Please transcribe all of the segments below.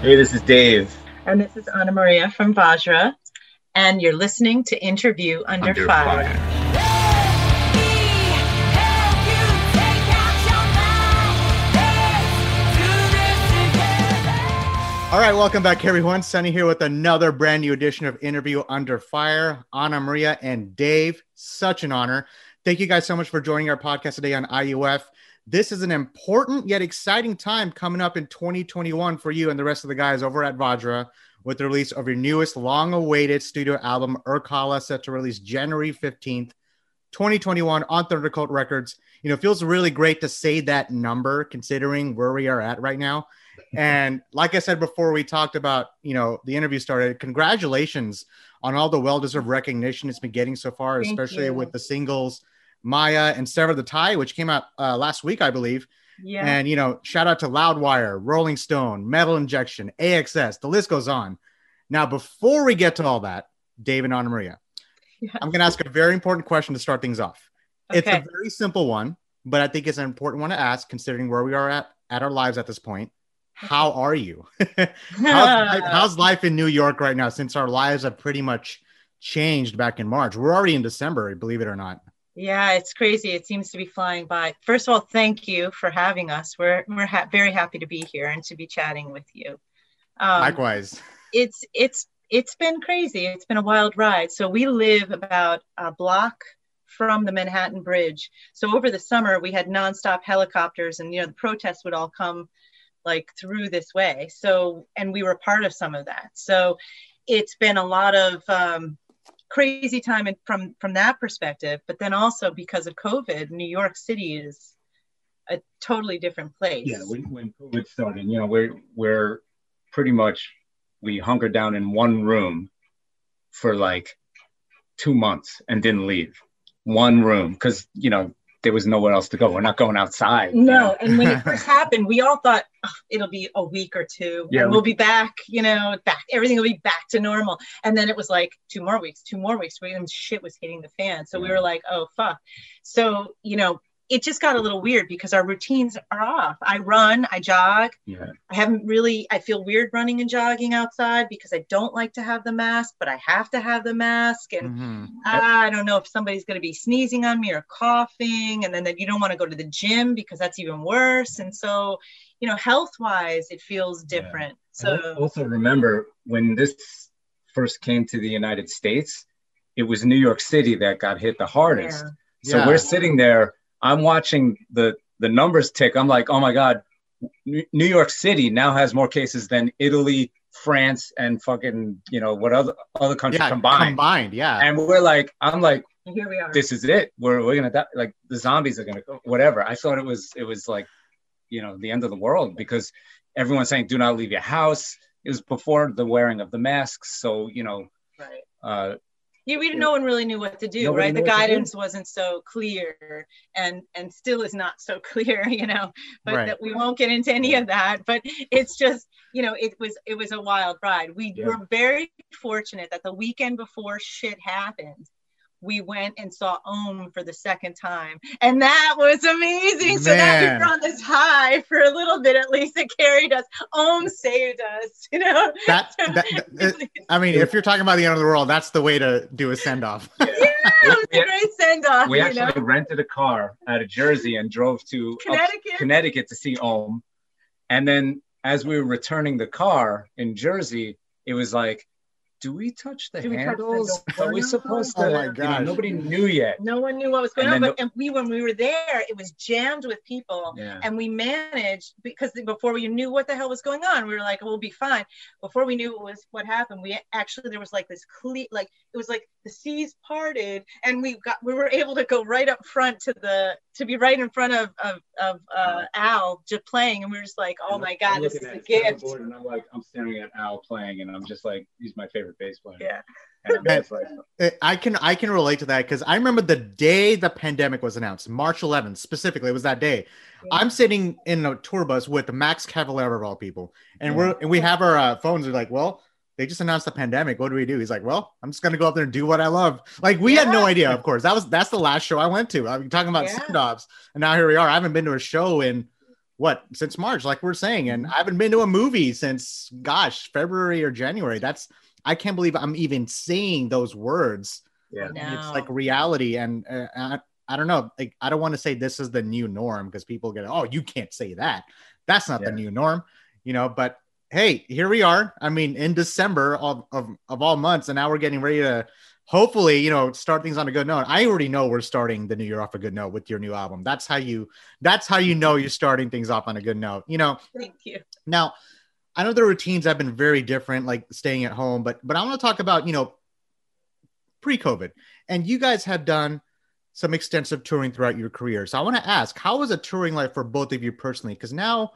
Hey, this is Dave. And this is Anna Maria from Vajra. And you're listening to Interview Under, Under Fire. Fire. All right, welcome back, everyone. Sunny here with another brand new edition of Interview Under Fire. Anna Maria and Dave, such an honor. Thank you guys so much for joining our podcast today on IUF. This is an important yet exciting time coming up in 2021 for you and the rest of the guys over at Vajra with the release of your newest long awaited studio album, Urkala, set to release January 15th, 2021 on Thundercoat Records. You know, it feels really great to say that number considering where we are at right now. And like I said before, we talked about, you know, the interview started. Congratulations on all the well deserved recognition it's been getting so far, Thank especially you. with the singles Maya and Sever the Tie, which came out uh, last week, I believe. Yeah. And, you know, shout out to Loudwire, Rolling Stone, Metal Injection, AXS, the list goes on. Now, before we get to all that, Dave and Anna Maria, Yeah. I'm going to ask a very important question to start things off. Okay. It's a very simple one, but I think it's an important one to ask considering where we are at at our lives at this point. How are you? how's, life, how's life in New York right now since our lives have pretty much changed back in March? We're already in December, believe it or not. Yeah, it's crazy. It seems to be flying by. First of all, thank you for having us. We're we're ha- very happy to be here and to be chatting with you. Um, Likewise. it's it's it's been crazy. It's been a wild ride. So we live about a block from the Manhattan Bridge. So over the summer we had nonstop helicopters, and you know the protests would all come like through this way. So and we were part of some of that. So it's been a lot of um, crazy time and from from that perspective. But then also because of COVID, New York City is a totally different place. Yeah, when, when COVID started, you know, we're we're pretty much we hunkered down in one room for like two months and didn't leave. One room because you know there was nowhere else to go. We're not going outside. you No, know? and when it first happened, we all thought "Ugh, it'll be a week or two, Yeah, we'll be back. You know, back everything will be back to normal. And then it was like two more weeks, two more weeks. And shit was hitting the fan. So we were like, oh fuck. So you know, it just got a little weird because our routines are off. I run, I jog. Yeah. I haven't really. I feel weird running and jogging outside because I don't like to have the mask, but I have to have the mask and. Mhm. I don't know if somebody's going to be sneezing on me or coughing, and then that you don't want to go to the gym because that's even worse. And so, you know, health wise, it feels different. And So, also remember when this first came to the United States, it was New York City that got hit the hardest. yeah. So Yeah. we're sitting there. I'm watching the the numbers tick. I'm like, oh my god, New York City now has more cases than Italy, France, and fucking you know what other other countries Yeah, combined. combined. Yeah. And we're like, I'm like, here we are. this is it. We're we're gonna die. Like the zombies are gonna go. Whatever. I thought it was it was like, you know, the end of the world because everyone's saying do not leave your house. It was before the wearing of the masks, so you know. right. Uh, Yeah, we no one really knew what to do, Nobody right? The knew what to do. guidance wasn't so clear, and and still is not so clear, you know. But Right. that we won't get into any of that. But it's just, you know, it was it was a wild ride. We Yeah. were very fortunate that the weekend before shit happened, we went and saw Om for the second time, and that was amazing. So that we were on this high for a little bit at least. It carried us. Om saved us, you know. That, that, that- I mean, if you're talking about the end of the world, that's the way to do a send off. yeah, it was a great send off. we you actually know? rented a car out of Jersey and drove to Connecticut. Connecticut to see Om. And then as we were returning the car in Jersey, it was like, do we touch the Do we touch the handles? Are we supposed to? Oh to? my you know, nobody knew yet. No one knew what was going And on, then but and we when we were there, it was jammed with people. Yeah. And we managed because before we knew what the hell was going on, we were like, "We'll be fine." Before we knew what was what happened, we actually there was like this clear, like it was like the seas parted, and we got we were able to go right up front to the to be right in front of of, of uh, Al just playing, and we were just like, "Oh my god, I'm this is a gift!" And I'm like, I'm staring at Al playing, and I'm just like, he's my favorite bass player. Yeah. And I'm like, I can I can relate to that because I remember the day the pandemic was announced, March 11th specifically. It was that day. Yeah. I'm sitting in a tour bus with Max Cavalera of all people, and we're and we have our uh, phones. We're like, well, they just announced the pandemic. What do we do? He's like, well, I'm just gonna go up there and do what I love. Like we had no idea. Of course, that was that's the last show I went to. I'm talking about Yeah. send offs, and now here we are. I haven't been to a show in what since March, like we're saying, and I haven't been to a movie since gosh February or January. That's I can't believe I'm even saying those words. Yeah, it's like reality, and uh, I, I don't know. Like I don't want to say this is the new norm because people get oh you can't say that. That's not yeah. the new norm, you know. But hey, here we are. I mean, in December of, of of all months, and now we're getting ready to hopefully, you know, start things on a good note. I already know we're starting the new year off a good note with your new album. That's how you that's how you know you're starting things off on a good note. You know. Thank you. Now, I know the routines have been very different, like staying at home, but but I want to talk about, you know, pre-COVID. And you guys have done some extensive touring throughout your career. So I want to ask, how was a touring life for both of you personally? Because now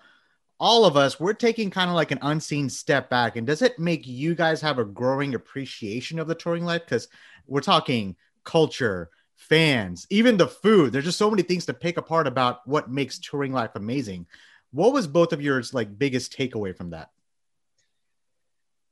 all of us, we're taking kind of like an unseen step back. And does it make you guys have a growing appreciation of the touring life? Because we're talking culture, fans, even the food. There's just so many things to pick apart about what makes touring life amazing. What was both of yours like biggest takeaway from that?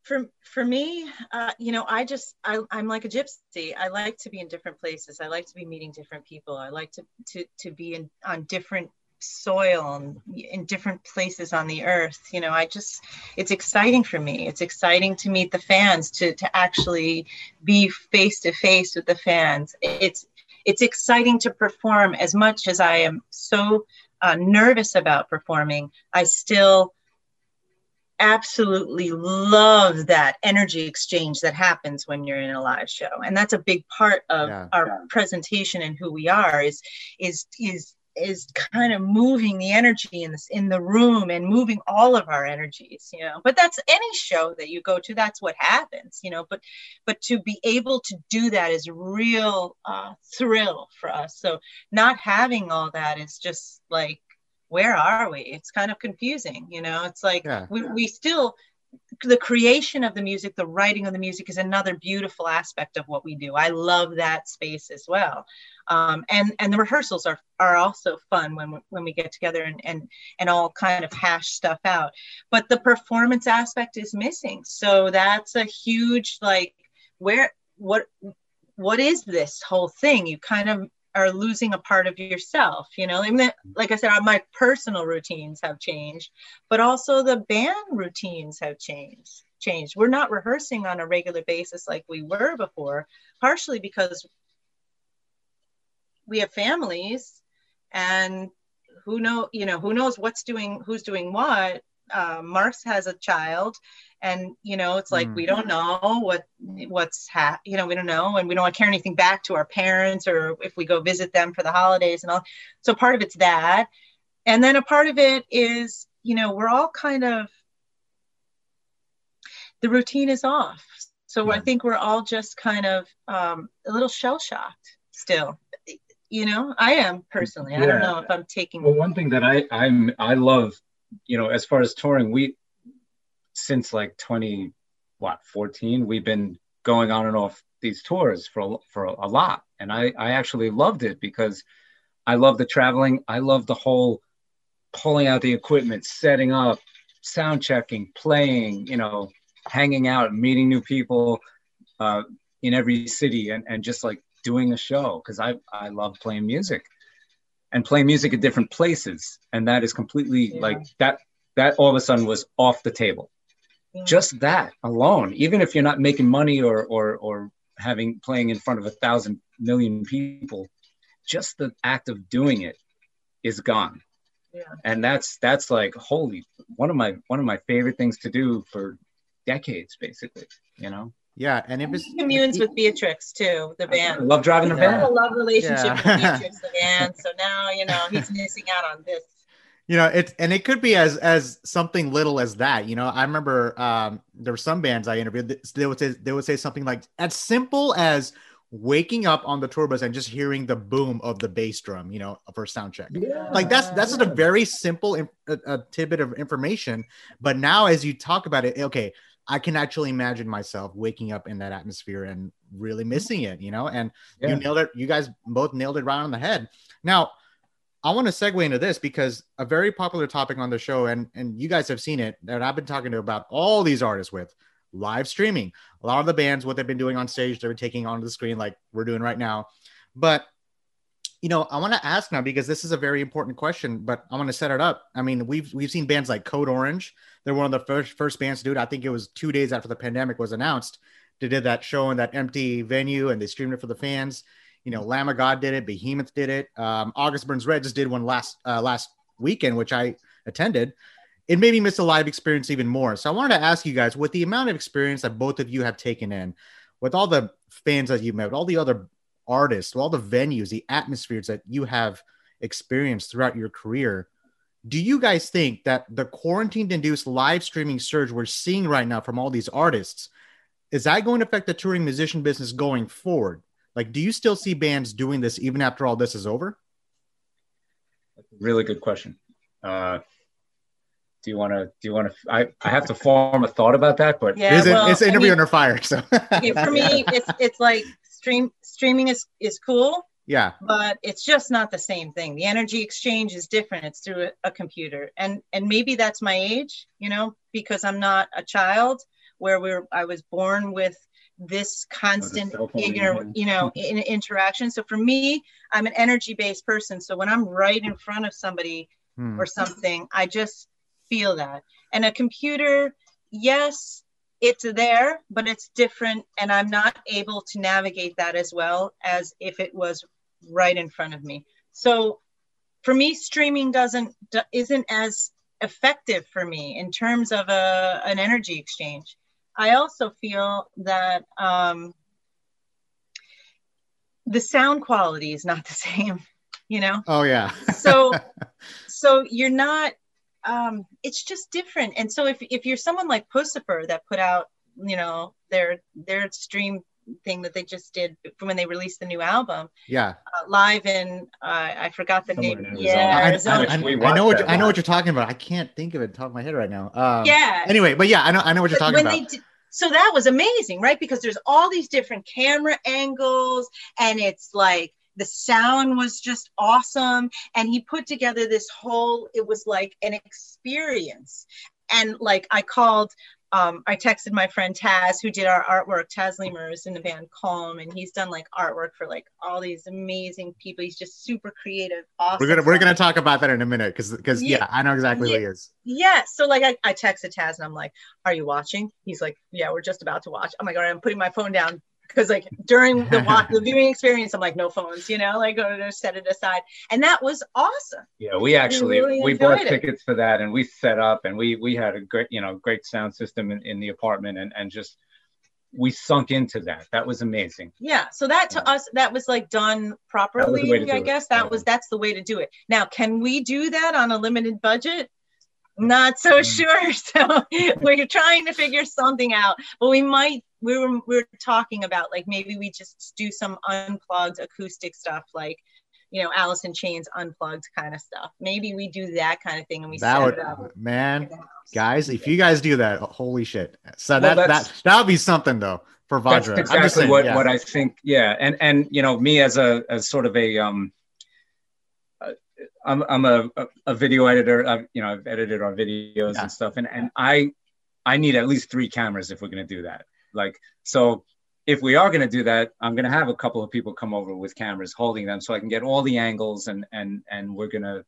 For for me, uh, you know, I just I, I'm like a gypsy. I like to be in different places. I like to be meeting different people. I like to to to be in on different soil and in different places on the earth you know i just it's exciting for me it's exciting to meet the fans to to actually be face to face with the fans it's it's exciting to perform as much as i am so uh, nervous about performing i still absolutely love that energy exchange that happens when you're in a live show and that's a big part of yeah. our presentation and who we are is is is is kind of moving the energy in this in the room and moving all of our energies you know but that's any show that you go to that's what happens you know but but to be able to do that is real uh, thrill for us so not having all that is just like where are we it's kind of confusing you know it's like yeah. we, we still the creation of the music, the writing of the music is another beautiful aspect of what we do. I love that space as well. Um, and and the rehearsals are are also fun when we, when we get together and and and all kind of hash stuff out. But the performance aspect is missing. So that's a huge like where what what is this whole thing? You kind of are losing a part of yourself you know like i said my personal routines have changed but also the band routines have changed changed we're not rehearsing on a regular basis like we were before partially because we have families and who know you know who knows what's doing who's doing what uh, Mark's has a child, and you know it's like mm. we don't know what what's ha- you know we don't know, and we don't want to carry anything back to our parents or if we go visit them for the holidays and all. So part of it's that, and then a part of it is you know we're all kind of the routine is off. So yeah. I think we're all just kind of um, a little shell shocked still you know i am personally yeah. i don't know if i'm taking well one thing that i i'm i love you know, as far as touring, we since like 20 what 14, we've been going on and off these tours for for a lot, and I I actually loved it because I love the traveling. I love the whole pulling out the equipment, setting up, sound checking, playing, you know, hanging out, meeting new people uh, in every city, and and just like doing a show because I I love playing music and playing music at different places and that is completely yeah. like that that all of a sudden was off the table yeah. just that alone even if you're not making money or or or having playing in front of a thousand million people just the act of doing it is gone yeah. and that's that's like holy one of my one of my favorite things to do for decades basically you know yeah, and it was he communes with Beatrix too, the band. I love driving the van. A love relationship yeah. with Beatrix, the band. So now you know he's missing out on this. You know, it's and it could be as as something little as that. You know, I remember um, there were some bands I interviewed. They would say they would say something like as simple as waking up on the tour bus and just hearing the boom of the bass drum, you know, for sound check. Yeah. Like that's that's just a very simple a, a tidbit of information. But now, as you talk about it, okay, I can actually imagine myself waking up in that atmosphere and really missing it, you know. And yeah. you nailed it. You guys both nailed it right on the head. Now, I want to segue into this because a very popular topic on the show, and and you guys have seen it, that I've been talking to about all these artists with live streaming. A lot of the bands, what they've been doing on stage, they're taking onto the screen like we're doing right now. But you know, I want to ask now because this is a very important question, but I want to set it up. I mean, we've we've seen bands like Code Orange. They're one of the first first bands to do it. I think it was two days after the pandemic was announced. They did that show in that empty venue and they streamed it for the fans. You know, Lamb of God did it, Behemoth did it. Um, August Burns Red just did one last uh, last weekend, which I attended. It made me miss the live experience even more. So I wanted to ask you guys, with the amount of experience that both of you have taken in, with all the fans that you've met, all the other artists, all the venues, the atmospheres that you have experienced throughout your career, do you guys think that the quarantine induced live streaming surge we're seeing right now from all these artists is that going to affect the touring musician business going forward? Like, do you still see bands doing this even after all this is over? Really good question. Uh, do you want to? Do you want to? I, I have to form a thought about that, but Yeah, it's, well, it's an I interview mean- under fire. So Yeah, for me, it's it's like stream streaming is is cool, yeah, but it's just not the same thing. The energy exchange is different. It's through a, a computer, and and maybe that's my age, you know, because I'm not a child where we're I was born with this constant cell phone in inter- hand. you know in, interaction. So for me, I'm an energy based person. So when I'm right in front of somebody Hmm. or something, I just feel that. And a computer, yes, it's there, but it's different. And I'm not able to navigate that as well as if it was right in front of me. So for me, streaming doesn't isn't as effective for me in terms of a, an energy exchange. I also feel that um, the sound quality is not the same, you know? oh yeah, so so you're not um it's just different and so if if you're someone like Puscifer that put out you know their their stream thing that they just did from when they released the new album yeah. uh, live in uh, i forgot the Somewhere name in yeah I, I, I- I know what that I know what you're talking about. I can't think of it top of my head right now. Um, yeah Anyway, but yeah, I know I know what you're But talking when about. they did, so that was amazing, right? Because there's all these different camera angles, and it's like the sound was just awesome. And he put together this whole, it was like an experience. And like I called, um, I texted my friend Taz, who did our artwork. Taz Lemur is in the band Calm, and he's done like artwork for like all these amazing people. He's just super creative, awesome. we're gonna we're gonna talk about that in a minute because because yeah. Yeah. I know exactly what he is. Yeah. So like I, I texted Taz and I'm like, are you watching? He's like, yeah, we're just about to watch. I'm like, all right, I'm putting my phone down because like during the watch, the viewing experience, I'm like, no phones, you know, like go to set it aside. And that was awesome. Yeah, we actually really we bought it. tickets for that and we set up and we we had a great you know great sound system in, in the apartment and and just we sunk into that. That was amazing. Yeah. So that to Yeah. us, that was like done properly. way to do I it. guess that Yeah. was that's the way to do it. Now, can we do that on a limited budget? Not so Mm. sure. So we're trying to figure something out. But we might. We were we were talking about like maybe we just do some unplugged acoustic stuff, like you know Alice in Chains unplugged kind of stuff. Maybe we do that kind of thing and we That set would it up. man, guys, if you guys do that, holy shit! So Well, that that that would be something though for That's exactly saying, what, yeah. what I think. Yeah, and and you know me as a as sort of a um, I'm I'm a a, a video editor. I've, you know I've edited our videos Yeah. and stuff, and and I I need at least three cameras if we're gonna do that. Like so. If we are going to do that, I'm going to have a couple of people come over with cameras holding them so I can get all the angles and and and we're going to,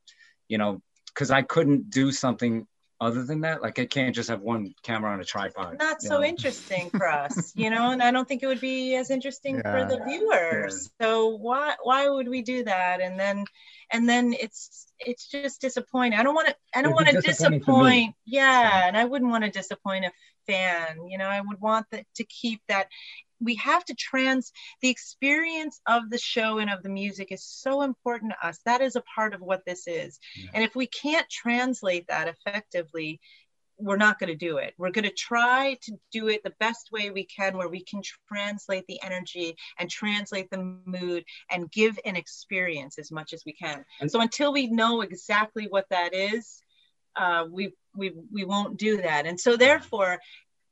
you know, because I couldn't do something other than that. Like I can't just have one camera on a tripod. not so know? interesting for us, you know, and I don't think it would be as interesting Yeah. for the viewers. So why why would we do that? And then and then it's it's just disappointing. I don't want to I don't want to disappointing for me. disappoint. Yeah, and I wouldn't want to disappoint a fan. You know, I would want that to keep that we have to trans the experience of the show and of the music is so important to us. That is a part of what this is. Yeah. And if we can't translate that effectively, we're not going to do it. We're going to try to do it the best way we can, where we can translate the energy and translate the mood and give an experience as much as we can. And- so until we know exactly what that is, uh, we we we won't do that. And so therefore,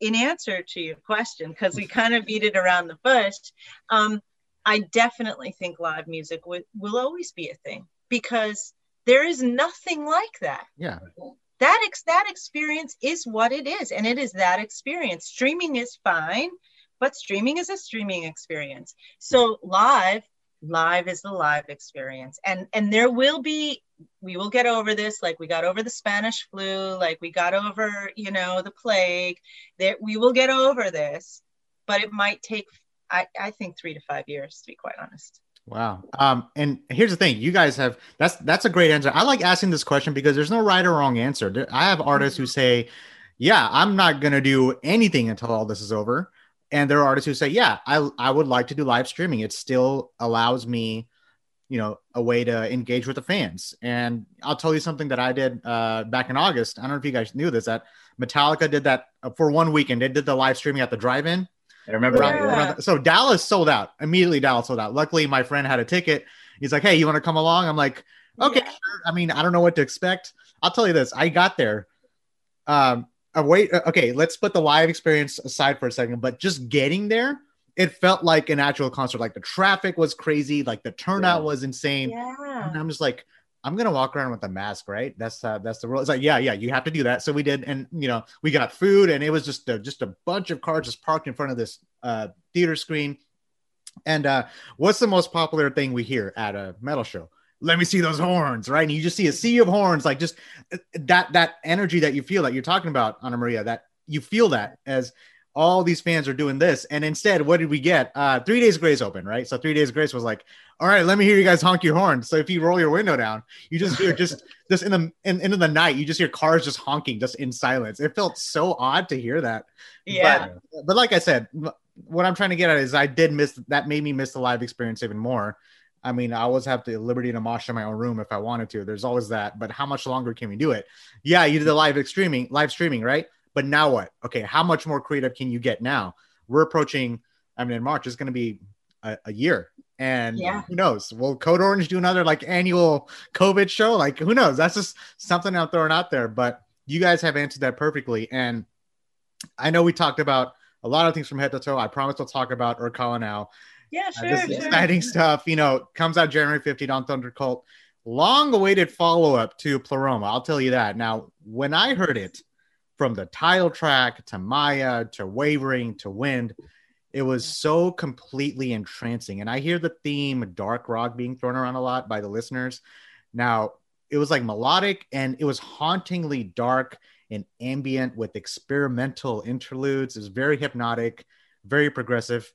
in answer to your question, because we kind of beat it around the bush, um, I definitely think live music will, will always be a thing because there is nothing like that. Yeah, that ex- that experience is what it is and it is that experience. Streaming is fine but streaming is a streaming experience. So live live is the live experience and and there will be we will get over this like we got over the spanish flu like we got over you know the plague that we will get over this but it might take I, I think three to five years to be quite honest Wow. Um, and here's the thing, you guys have that's that's a great answer. I like asking this question because there's no right or wrong answer. I have artists who say, "Yeah, I'm not gonna do anything until all this is over," and there are artists who say, "Yeah, I I would like to do live streaming. It still allows me, you know, a way to engage with the fans." And I'll tell you something that I did uh, back in August. I don't know if you guys knew this that Metallica did that uh, for one weekend. They did the live streaming at the drive-in I remember. Yeah. so Dallas sold out immediately. Dallas sold out. Luckily, my friend had a ticket. He's like, "Hey, you want to come along?" I'm like, "Okay." Yeah. sure." I mean, I don't know what to expect. I'll tell you this: I got there. Um, wait. Okay, let's put the live experience aside for a second. But just getting there, it felt like an actual concert. Like the traffic was crazy. Like the turnout Yeah. was insane. yeah And I'm just like, I'm gonna walk around with a mask, right? That's uh, that's the rule. It's like, yeah, yeah, you have to do that. So we did, and you know, we got food, and it was just a, just a bunch of cars just parked in front of this uh, theater screen. And uh, what's the most popular thing we hear at a metal show? Let me see those horns, right? And you just see a sea of horns, like just uh, that that energy that you feel that you're talking about, Anna Maria. That you feel that as all these fans are doing this, and instead, what did we get? Uh, Three Days of Grace open, right? So Three Days Grace was like, all right, let me hear you guys honk your horn. So if you roll your window down, you just hear just just in the in, into the night, you just hear cars just honking just in silence. It felt so odd to hear that. yeah But, but like I said, what I'm trying to get at is I did miss that made me miss the live experience even more. I mean, I always have the liberty to mosh in my own room if I wanted to. There's always that. But how much longer can we do it? Yeah, you did the live streaming, live streaming, right? But now what? Okay, how much more creative can you get now? We're approaching. I mean, in March it's going to be a, a year, and Yeah. who knows? Will Code Orange do another like annual COVID show? Like, who knows? That's just something I'm throwing out there. But you guys have answered that perfectly, and I know we talked about a lot of things from head to toe. I promise we'll talk about Urkala now. Yeah Uh, sure, sure. exciting stuff. You know, comes out January 15th on Thunder Cult. Long awaited follow up to Pleroma. I'll tell you that. Now, when I heard it from the title track to Maya to Wavering to Wind, it was so completely entrancing. And I hear the theme dark rock being thrown around a lot by the listeners. Now, it was like melodic and it was hauntingly dark and ambient with experimental interludes. It was very hypnotic, very progressive.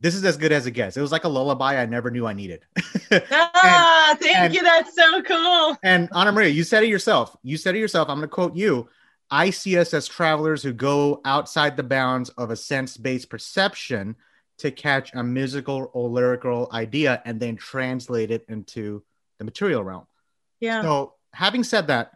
This is as good as it gets. It was like a lullaby I never knew I needed. ah thank and- you that's so cool and Anna Maria, you said it yourself. You said it yourself. I'm going to quote you. I see us as travelers who go outside the bounds of a sense based perception to catch a musical or lyrical idea and then translate it into the material realm. yeah So, having said that,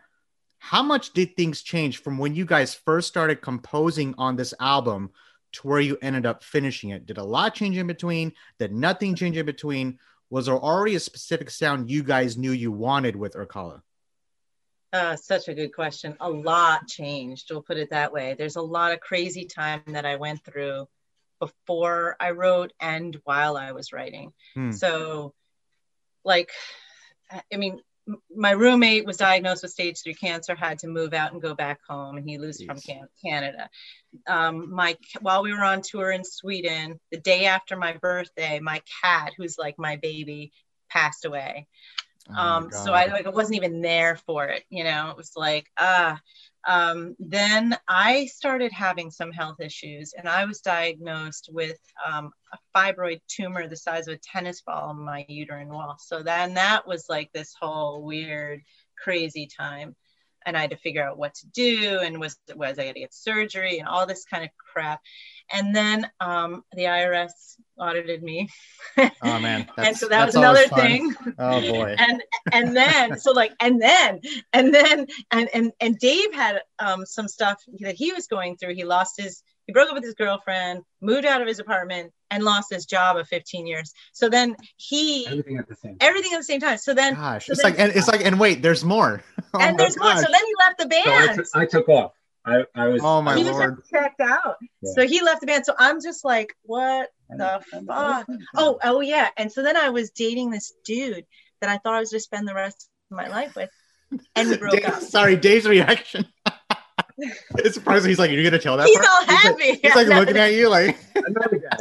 how much did things change from when you guys first started composing on this album to where you ended up finishing it? Did a lot change in between? Did nothing change in between? Was there already a specific sound you guys knew you wanted with Urkala? Uh, such a good question. A lot changed. We'll put it that way. There's a lot of crazy time that I went through before I wrote and while I was writing. Hmm. So, like, I mean, my roommate was diagnosed with stage three cancer, had to move out and go back home, and he lives from Can- Canada. Um, my while we were on tour in Sweden, the day after my birthday, my cat, who's like my baby, passed away. Oh um so i like i wasn't even there for it you know? It was like ah um then i started having some health issues and i was diagnosed with um, a fibroid tumor the size of a tennis ball in my uterine wall. So then that was like this whole weird crazy time and i had to figure out what to do and was was i going to get surgery and all this kind of crap and then um, the irs audited me Oh man, and so that was another thing Oh boy. and and then so like and then and then and and and Dave had um some stuff that he was going through. He lost his he broke up with his girlfriend, moved out of his apartment, and lost his job of 15 years. So then he Everything at the same. time. everything at the same time. So then Gosh, so it's then- like and it's like and wait, there's more. Oh and my there's more. So then he left the band. took, I took off. I, I was. Oh, my he I was lord. checked out. Yeah. So he left the band. So I'm just like, what the fuck? Oh, oh yeah. And so then I was dating this dude that I thought I was going to spend the rest of my life with, and we broke Dave- up. Sorry, Dave's reaction. it's surprising. He's like, "You're gonna tell that?" He's part?" all He's like- happy. He's like looking at you like, Another guy.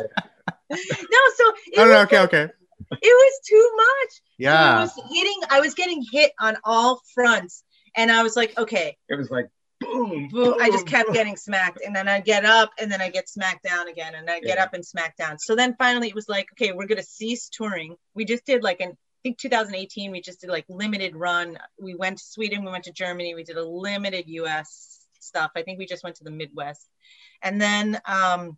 no, so it "No, no, was okay, like- okay." It was too much. Yeah. I was hitting, I was getting hit on all fronts. And I was like, okay, It was like boom, boom. I just kept getting smacked. And then I get up and then I get smacked down again. And I get Yeah. up and smacked down. So then finally it was like, okay, we're going to cease touring. We just did like an, I think 2018, we just did like limited run. We went to Sweden, we went to Germany, we did a limited US stuff. I think we just went to the Midwest. And then um,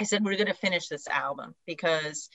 I said, we're going to finish this album because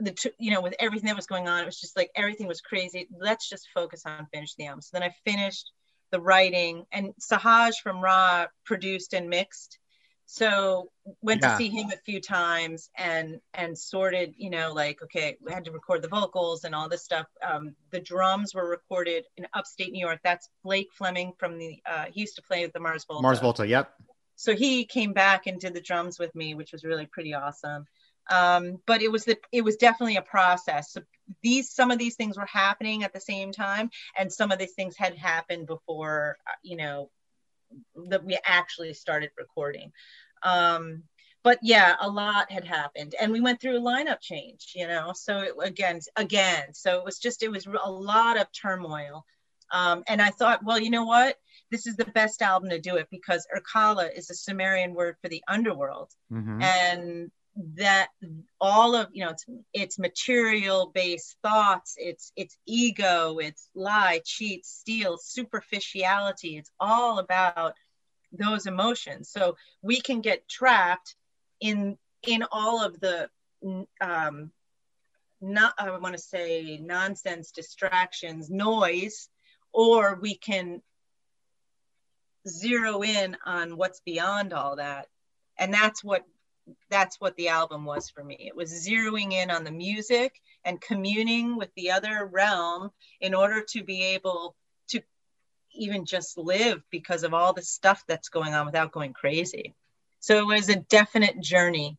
the, t- you know, with everything that was going on, it was just like everything was crazy. Let's just focus on finishing the album. So then I finished the writing and Sahaj from Ra produced and mixed. So went Yeah. to see him a few times and and sorted, you know, like okay, we had to record the vocals and all this stuff. Um, the drums were recorded in upstate New York. That's Blake Fleming from the uh, he used to play with the Mars Volta. Mars Volta. Yep. So he came back and did the drums with me, which was really pretty awesome. Um, but it was the it was definitely a process. So these some of these things were happening at the same time, and some of these things had happened before uh, you know that we actually started recording. Um, but yeah, a lot had happened, and we went through a lineup change. You know, so it, again, again, so it was just it was a lot of turmoil. Um, and I thought, well, you know what? This is the best album to do it because Urkala is a Sumerian word for the underworld Mhm. and that all of you know it's it's material based thoughts it's it's ego it's lie cheat steal superficiality. It's all about those emotions. So we can get trapped in in all of the um not i want to say nonsense distractions noise or we can zero in on what's beyond all that. And that's what that's what the album was for me it was zeroing in on the music and communing with the other realm in order to be able to even just live because of all the stuff that's going on without going crazy so it was a definite journey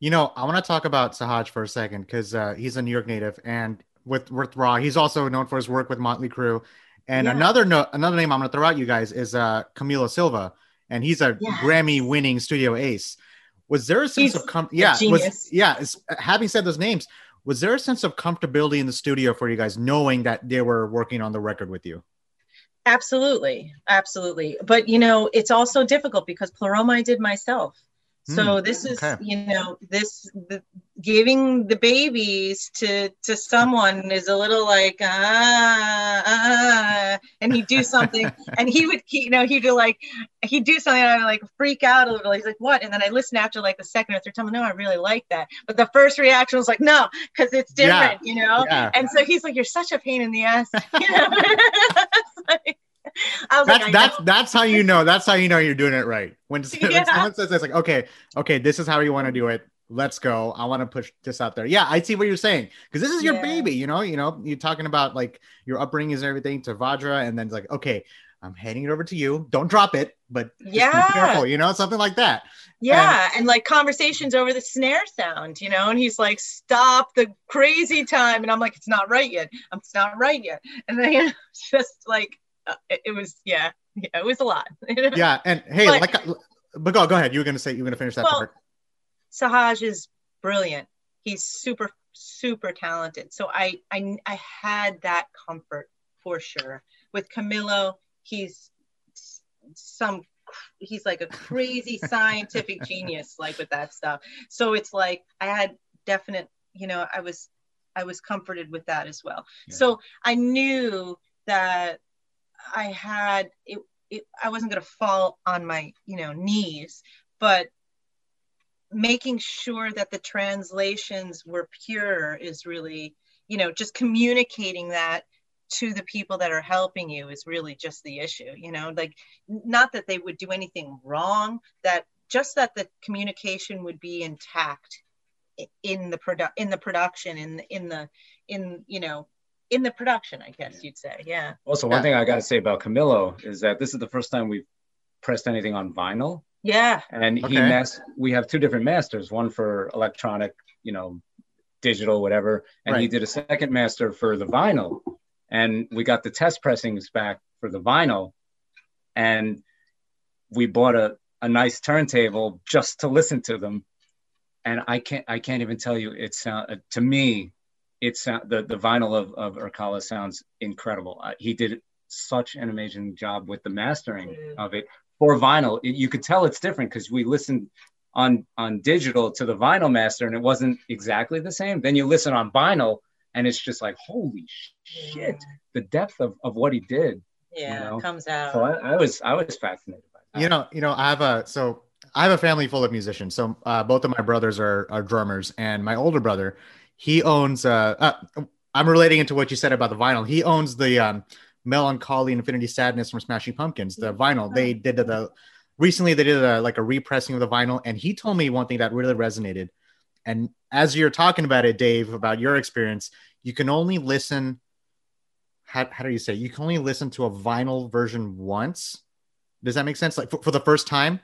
You know, I want to talk about Sahaj for a second because uh, he's a New York native, and with with Ra, he's also known for his work with Motley Crue. And Yeah. another no, another name I'm going to throw out you guys is uh, Camilo Silva, and he's a Yes. Grammy-winning studio ace. Was there a sense He's of com- yeah, was yeah? having said those names, was there a sense of comfortability in the studio for you guys, knowing that they were working on the record with you? Absolutely, absolutely. But you know, it's also difficult because Pleroma I did myself. So Hmm, this is, okay. you know, this the, giving the babies to to someone is a little like ah, ah and he'd do something and he would he, you know he'd do like he'd do something and I'd like freak out a little. He's like what? And then I listen after like the second or third time. No, I really like that. But the first reaction was like no, because it's Yeah. different, you know. Yeah. And so he's like, "You're such a pain in the ass." You know? Like- That's like, that's know. that's how you know. That's how you know you're doing it right. When, when someone says it's like, okay, okay, this is how you want to do it. Let's go. I want to push this out there. Yeah, I see what you're saying because this is your Yeah. baby. You know, you know, you're talking about like your upbringing and everything to Vajra, and then it's like, okay, I'm handing it over to you. Don't drop it, but Yeah. be careful. You know, something like that. yeah, and like conversations over the snare sound, you know, and he's like, "Stop the crazy time," and I'm like, "It's not right yet. Um, It's not right yet," and then you know, just like Uh, it, it was, yeah, yeah, it was a lot. Yeah, and hey, But- like, but go go ahead. You were gonna say you were gonna finish that Well, part. Sahaj is brilliant. He's super, super talented. So I, I, I had that comfort for sure. With Camilo, he's some, he's like a crazy scientific genius, like with that stuff. So it's like I had definite, you know, I was, I was comforted with that as well. Yeah. So I knew that I had it, it I wasn't going to fall on my, you know, knees, but making sure that the translations were pure is really, you know, just communicating that to the people that are helping you is really just the issue, you know, like not that they would do anything wrong, that just that the communication would be intact in the product in the production in in the in you know in the production i guess you'd say yeah. Also, Yeah. one thing I got to say about Camilo is that this is the first time we've pressed anything on vinyl, yeah. And he Okay. mas- We have two different masters, one for electronic, you know, digital, whatever, and he did a second master for the vinyl, and we got the test pressings back for the vinyl, and we bought a a nice turntable just to listen to them, and I can't I can't even tell you it's uh, to me it's the the vinyl of of Urkala sounds incredible. Uh, he did such an amazing job with the mastering of it for vinyl. It, you could tell it's different because we listened on on digital to the vinyl master and it wasn't exactly the same. Then you listen on vinyl and it's just like holy shit, yeah. the depth of, of what he did. Yeah, you know? comes out. So I, I, was I was fascinated by that. You know, you know, I have a so I have a family full of musicians. So uh, both of my brothers are are drummers, and my older brother, he owns. Uh, uh, I'm relating into what you said about the vinyl. He owns the um, Mellon Collie Infinity Sadness from Smashing Pumpkins, the vinyl. They did the recently they did a, like a repressing of the vinyl, and he told me one thing that really resonated. And as you're talking about it, Dave, about your experience, you can only listen. How, how do you say? You can only listen to a vinyl version once. Does that make sense? Like for, for the first time,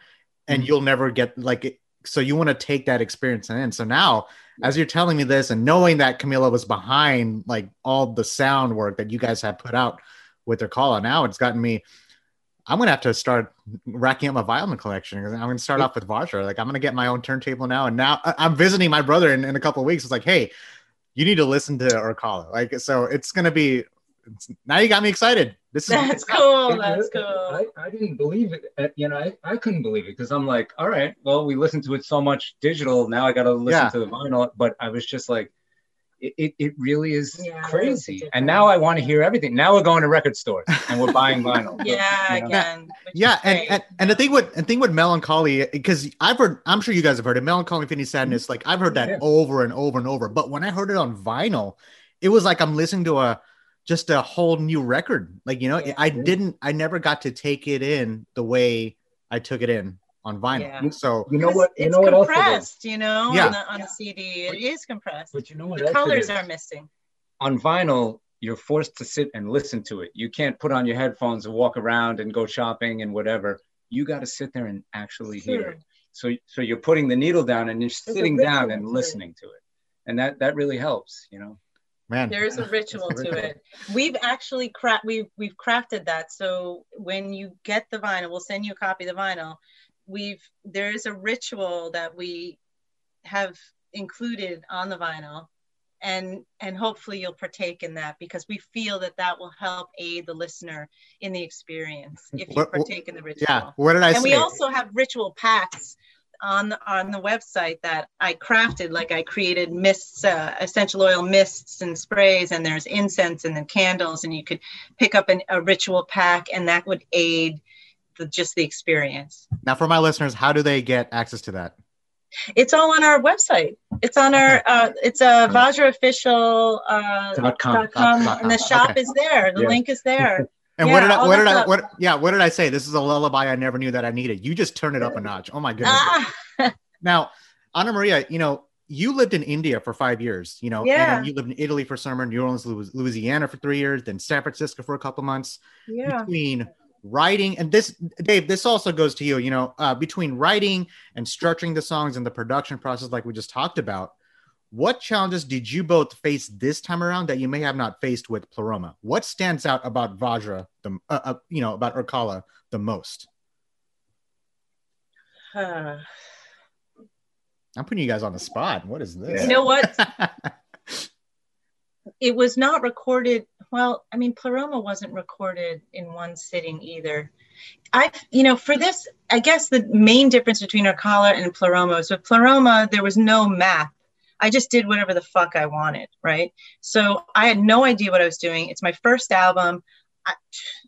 and mm-hmm. you'll never get like. So you want to take that experience in. So now, as you're telling me this, and knowing that Camilo was behind like all the sound work that you guys have put out with Urkala, now it's gotten me I'm gonna have to start racking up my violin collection. I'm gonna start off with Vajra. Like I'm gonna get my own turntable now. And now I'm visiting my brother in, in a couple of weeks. It's like, hey, you need to listen to Urkala. Like so, it's gonna be. It's, now you got me excited. This is that's cool. That's cool. I, I didn't believe it. Uh, you know, I, I couldn't believe it because I'm like, all right, well, we listened to it so much digital. Now I got to listen yeah. to the vinyl. But I was just like, it, it really is yeah, crazy. And now I want to hear everything. Now we're going to record stores and we're buying vinyl. yeah, you know? again. Yeah, and, and, and the thing with and thing with Mellon Collie because I've heard, I'm sure you guys have heard it, Melancholy, Collie Infinity Sadness. Like I've heard that yeah. over and over and over. But when I heard it on vinyl, it was like I'm listening to a just a whole new record. Like you know, yeah. I didn't, I never got to take it in the way I took it in on vinyl. Yeah. So you know what? You it's know what compressed. You know, yeah. on, the, on yeah. CD, it is compressed. But you know what? The colors are missing. On vinyl, you're forced to sit and listen to it. You can't put on your headphones and walk around and go shopping and whatever. You got to sit there and actually hear it. So, so you're putting the needle down and you're sitting down and listening to it, and that that really helps. You know. Man. There's a ritual to it. We've actually cra- we've we've crafted that. So when you get the vinyl, we'll send you a copy of the vinyl we've there is a ritual that we have included on the vinyl and and hopefully you'll partake in that because we feel that that will help aid the listener in the experience if you partake in the ritual yeah what did i and say? we also have ritual packs on the on the website that i crafted like i created mists uh, essential oil mists and sprays and there's incense and then candles and you could pick up an, a ritual pack and that would aid the, just the experience. Now, for my listeners, how do they get access to that? It's all on our website. It's on our. Uh, it's a Vajra official uh, dot com, dot com, dot com. and the shop okay. is there. The yeah. link is there. And yeah, what did I? What did I? What? Yeah. What did I say? This is a lullaby I never knew that I needed. You just turn it up a notch. Oh my goodness. Ah. now, Anna Maria, you know, you lived in India for five years. You know, yeah. and you lived in Italy for summer, New Orleans, Louisiana for three years, then San Francisco for a couple months. Yeah. Between writing and this dave this also goes to you you know uh, between writing and structuring the songs and the production process like we just talked about what challenges did you both face this time around that you may have not faced with pleroma? What stands out about vajra the uh, uh, you know about urkala the most? Uh, i'm putting you guys on the spot. What is this? You know what? It was not recorded. Well, I mean, Pleroma wasn't recorded in one sitting either. I, you know, for this, I guess the main difference between Urkala and Pleroma was with Pleroma, there was no map. I just did whatever the fuck I wanted, right? So I had no idea what I was doing. It's my first album. I,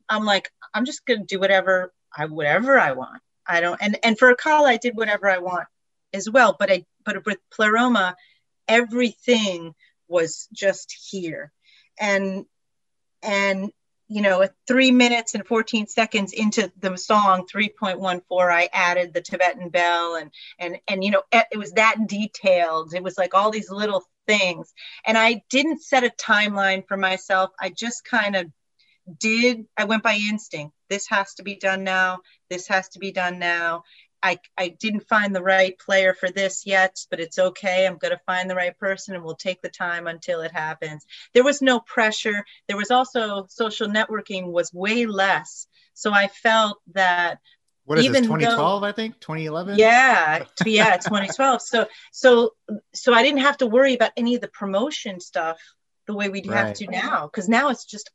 I'm like, I'm just gonna do whatever I whatever I want. I don't and and for Urkala, I did whatever I want as well. But I but with Pleroma, everything was just here. And and you know three minutes and 14 seconds into the song 3.14 i added the tibetan bell and and and you know it was that detailed. It was like all these little things. And i didn't set a timeline for myself. I just kind of did i went by instinct. This has to be done now. This has to be done now I, I didn't find the right player for this yet, but it's okay. I'm going to find the right person and we'll take the time until it happens. There was no pressure. There was also social networking was way less. So I felt that what is even this 2012 though, i think 2011 yeah yeah 2012 so so so i didn't have to worry about any of the promotion stuff the way we Right. have to now because now it's just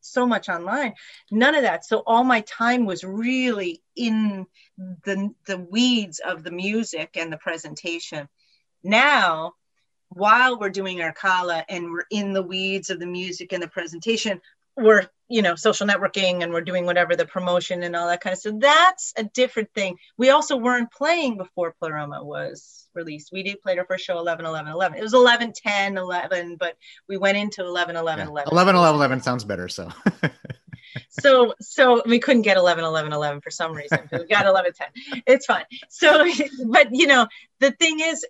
so much online none of that. So all my time was really in the the weeds of the music and the presentation. Now while we're doing Urkala and we're in the weeds of the music and the presentation we're you know social networking and we're doing whatever the promotion and all that kind of stuff that's a different thing. We also weren't playing before pleroma was released. We did play our first show 11 11 11 it was 11 10 11 but we went into 11 11 Yeah. 11 11 11 11 sounds better. So, so so we couldn't get 11 11 11 for some reason we got 11 10 it's fine. So but you know the thing is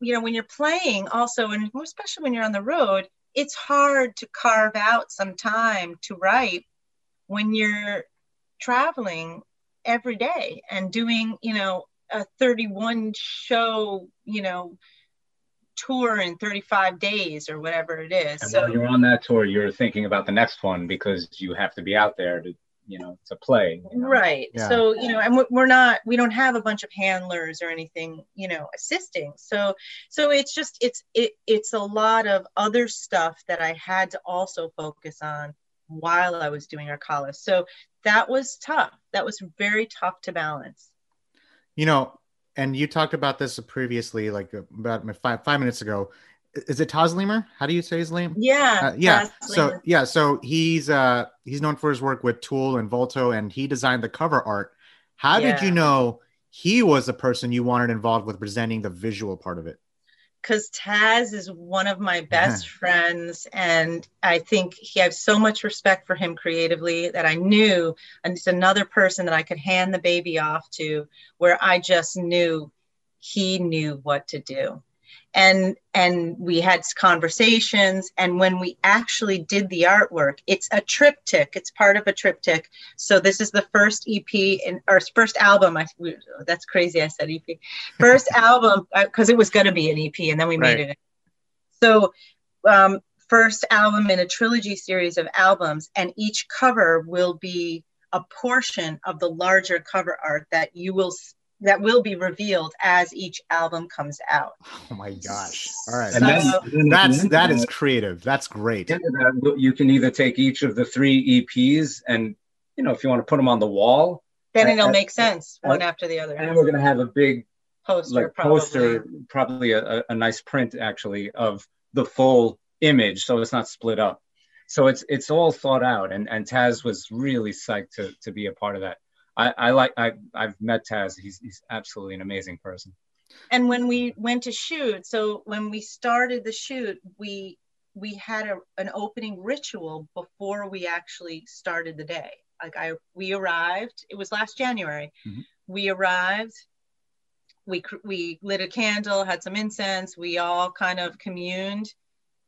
you know when you're playing also and especially when you're on the road it's hard to carve out some time to write when you're traveling every day and doing you know a 31 show you know tour in 35 days or whatever it is. And so you're on that tour, you're thinking about the next one because you have to be out there to, you know, to play. you know? Right. Yeah. So, you know, and we- we're not, we don't have a bunch of handlers or anything, you know, assisting. So, so it's just, it's, it, it's a lot of other stuff that I had to also focus on while I was doing Urkala. So that was tough. That was very tough to balance. you know, and you talked about this previously, like about five five minutes ago. Is it Taz Lemer? How do you say his name? Yeah. Uh, yeah. So yeah, so he's uh he's known for his work with Tool and Volto, and he designed the cover art. How did you know he was the person you wanted involved with presenting the visual part of it? because Taz is one of my best friends, and I think he I have so much respect for him creatively that I knew, and it's another person that I could hand the baby off to, where I just knew he knew what to do, and and we had conversations, and when we actually did the artwork, it's a triptych. It's part of a triptych. So this is the first EP in our first album. I we, that's crazy. I said EP first album because it was going to be an EP, and then we made it. So, um, first album in a trilogy series of albums, and each cover will be a portion of the larger cover art that you will that will be revealed as each album comes out. Oh my gosh! All right, And then, So- then at that's end that creative. That's great. that, you can either take each of the three EPs and, you know, if you want to put them on the wall, Then And- it'll and- make sense one after the other. and we're going to have a big Poster, like probably. poster, probably a, a, a nice print actually of the full image, so it's not split up. So it's it's all thought out, and and Taz was really psyched to to be a part of that. I, I like I I've met Taz. He's he's absolutely an amazing person. and when we went to shoot so when we started the shoot we we had a, an opening ritual before we actually started the day like i we arrived it was last january Mhm. we arrived we we lit a candle had some incense we all kind of communed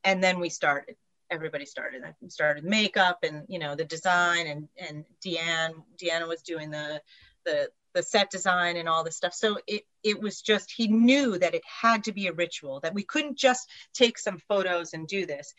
and then we started everybody started. I started makeup and you know the design and and deanne deanna was doing the the the set design and all this stuff. So it it was just he knew that it had to be a ritual that we couldn't just take some photos and do this.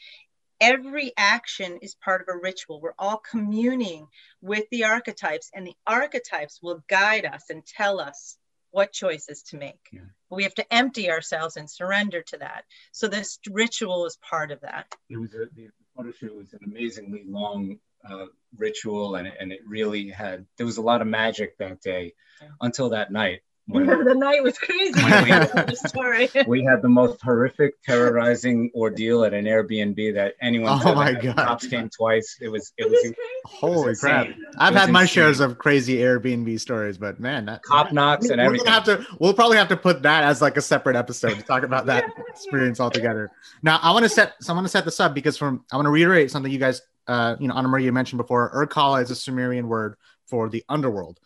Every action is part of a ritual. We're all communing with the archetypes and the archetypes will guide us and tell us what choices to make Yeah. we have to empty ourselves and surrender to that so this ritual is part of that It was a, the photo shoot was an amazingly long uh, ritual, and it, and it really had there was a lot of magic that day Yeah. until that night when the night was crazy When we- we had the most horrific, terrorizing ordeal at an Airbnb that anyone. Oh my. God. Cops came twice. It was it It was was crazy. Holy insane. crap! I've was had my insane. shares of crazy Airbnb stories, but man, that cop knocks and we're everything. gonna have to. We'll probably have to put that as like a separate episode to talk about that experience altogether. Now, I want to set. So I want to set this up because from I want to reiterate something you guys, uh, you know, Anna Maria mentioned before. Urkala is a Sumerian word for the underworld.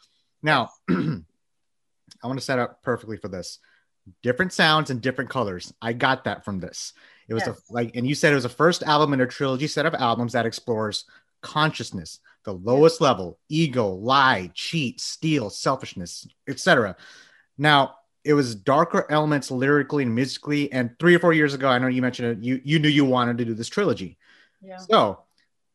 Now, I want to set up perfectly for this. Different sounds and different colors. I got that from this. It was Yes. a, like, and you said it was the first album in a trilogy set of albums that explores consciousness, the lowest level, ego, lie, cheat, steal, selfishness, etc. Now, it was darker elements lyrically and musically. And three or four years ago, I know you mentioned it. You you knew you wanted to do this trilogy. yeah So,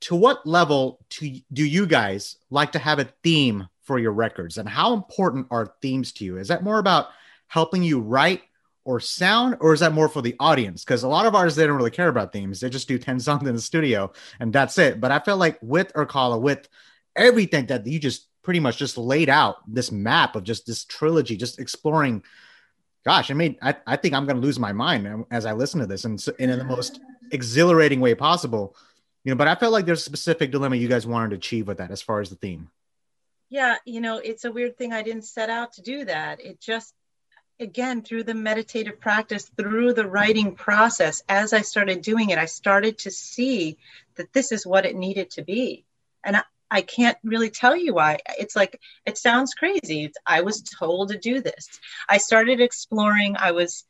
to what level to, do you guys like to have a theme for your records, and how important are themes to you? Is that more about helping you write, or sound, or is that more for the audience? Because a lot of artists they don't really care about themes; they just do ten songs in the studio and that's it. But I felt like with Urkala, with everything that you just pretty much just laid out this map of just this trilogy, just exploring. Gosh, I mean, I, I think I'm going to lose my mind um, as I listen to this, and, and in the most exhilarating way possible. You know, but I felt like there's a specific dilemma you guys wanted to achieve with that as far as the theme. Yeah, you know, it's a weird thing. I didn't set out to do that. It just again through the meditative practice through the writing process as i started doing it i started to see that this is what it needed to be. And i, I can't really tell you why. It's like it sounds crazy. It's, i was told to do this. I started exploring. I was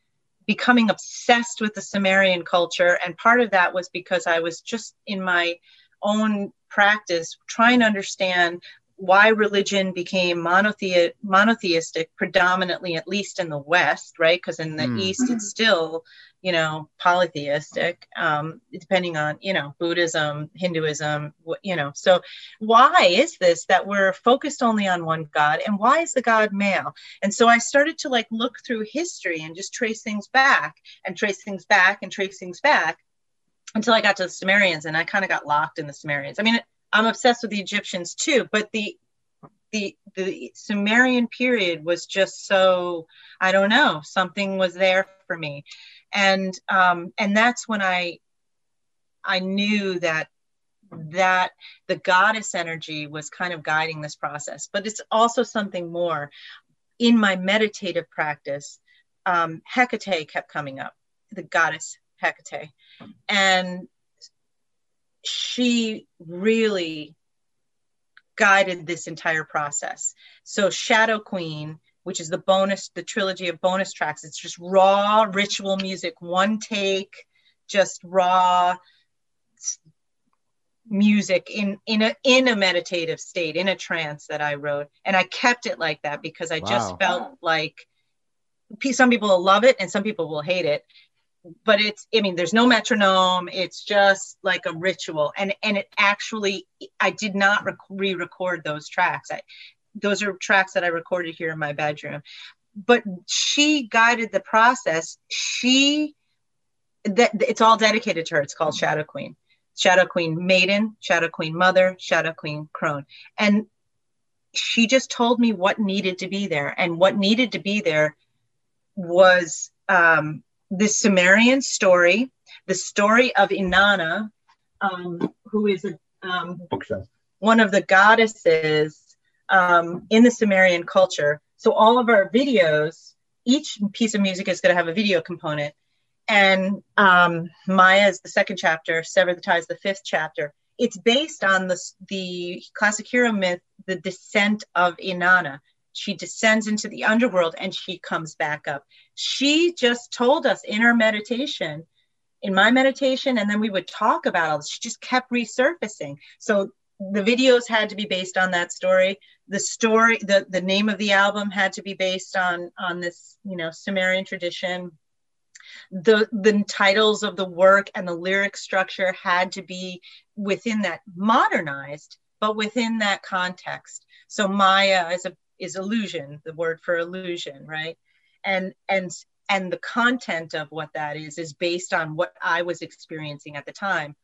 becoming obsessed with the sumerian culture. And part of that was because i was just in my own practice trying to understand why religion became monothe- monotheistic predominantly at least in the west right? Because in the mm. east it's still you know polytheistic um, depending on you know buddhism hinduism you know. So why is this that we're focused only on one god and why is the god male? And so i started to like look through history and just trace things back and trace things back and trace things back until i got to the sumerians and i kind of got locked in the sumerians. I mean I'm obsessed with the Egyptians too, but the the the Sumerian period was just so I don't know something was there for me, and um, and that's when I I knew that that the goddess energy was kind of guiding this process, but it's also something more. In my meditative practice, um, Hecate kept coming up, the goddess Hecate, and she really guided this entire process. So Shadow Queen, which is the bonus, the trilogy of bonus tracks, it's just raw ritual music, one take, just raw music in in a in a meditative state, in a trance that I wrote. And I kept it like that because I wow. just felt like some people will love it and some people will hate it but it's i mean there's no metronome. It's just like a ritual. And and it actually i did not re-record those tracks. I those are tracks that i recorded here in my bedroom. But she guided the process. She that it's all dedicated to her. It's called shadow queen. Shadow queen maiden shadow queen mother shadow queen crone. And she just told me what needed to be there. And what needed to be there was um, the Sumerian story, the story of Inanna, um, who is a, um, one of the goddesses um, in the Sumerian culture. So all of our videos, each piece of music is going to have a video component. And um, Maya is the second chapter, Sever the Ties, the fifth chapter. It's based on the, the classic hero myth, the descent of Inanna she descends into the underworld and she comes back up. She just told us in her meditation, in my meditation, and then we would talk about all this. She just kept resurfacing. So the videos had to be based on that story. The story, the, the name of the album had to be based on on this, you know, Sumerian tradition. The the titles of the work and the lyric structure had to be within that modernized, but within that context. So Maya is a is illusion, the word for illusion, right? And and and the content of what that is is based on what I was experiencing at the time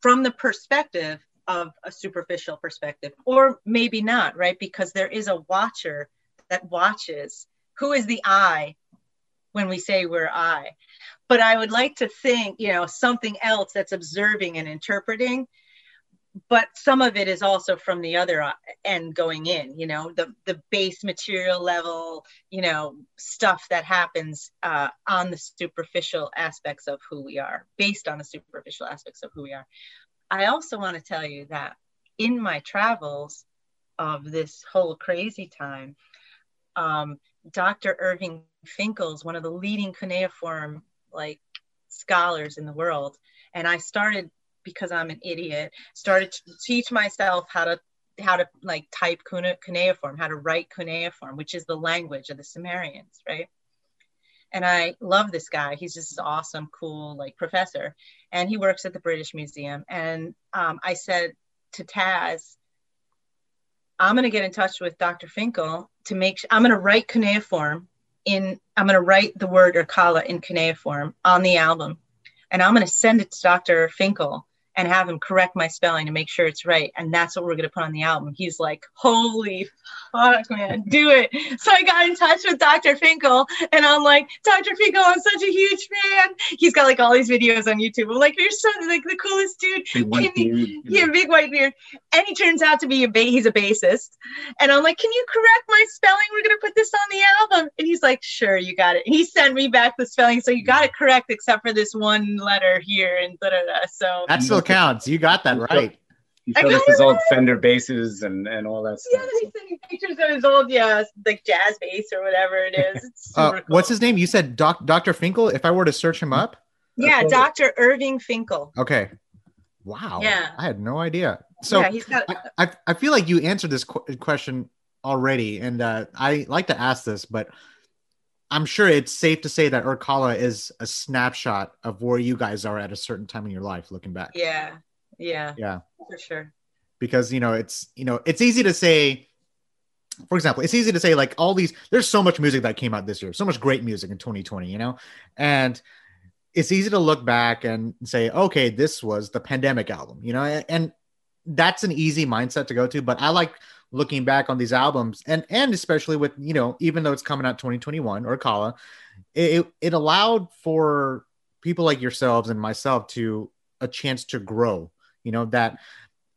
from the perspective of a superficial perspective, or maybe not, right? Because there is a watcher that watches. Who is the I when we say we're I? But I would like to think, you know, something else that's observing and interpreting but some of it is also from the other end going in you know the the base material level you know stuff that happens uh, on the superficial aspects of who we are based on the superficial aspects of who we are. I also want to tell you that in my travels of this whole crazy time um, dr irving finkel's one of the leading cuneiform like scholars in the world. And i started because I'm an idiot, started to teach myself how to how to like type cuneiform, how to write cuneiform, which is the language of the Sumerians, right? And I love this guy. He's just an awesome, cool, like professor, and he works at the British Museum. And um, I said to Taz, I'm going to get in touch with Dr. Finkel to make. I'm going to write cuneiform in I'm going to write the word Urkala in cuneiform on the album, and I'm going to send it to Dr. Finkel and have him correct my spelling to make sure it's right. And that's what we're going to put on the album. He's like, holy fuck, man, do it. So I got in touch with Dr. Finkel and I'm like, Dr. Finkel, I'm such a huge fan. He's got like all these videos on YouTube. I'm like, you're so like the coolest dude. Big white beard. Yeah, big white beard. And he turns out to be a ba- he's a bassist. And I'm like, can you correct my spelling? We're gonna put this on the album. And he's like, sure, you got it. And he sent me back the spelling. So you got it correct except for this one letter here and da da da. So that's still counts. You got that right. He I showed us his old right. Fender basses and, and all that yeah, stuff. he sent me pictures of his old yeah, like jazz bass or whatever it is. It's super Uh, cool. what's his name? You said Doc, Dr. Finkel. If I were to search him up, Yeah, That's Dr. Irving Finkel. okay. Wow. Yeah. I had no idea. So yeah, he's got I, I, I feel like you answered this qu- question already, and uh, I like to ask this, but I'm sure it's safe to say that Urkala is a snapshot of where you guys are at a certain time in your life, looking back. yeah, yeah, Yeah. for sure. because you know it's you know it's easy to say for example it's easy to say like all these there's so much music that came out this year so much great music in 2020 you know and it's easy to look back and say okay this was the pandemic album you know and, and that's an easy mindset to go to but i like looking back on these albums and and especially with you know even though it's coming out 2021 Urkala it, it allowed for people like yourselves and myself to a chance to grow you know that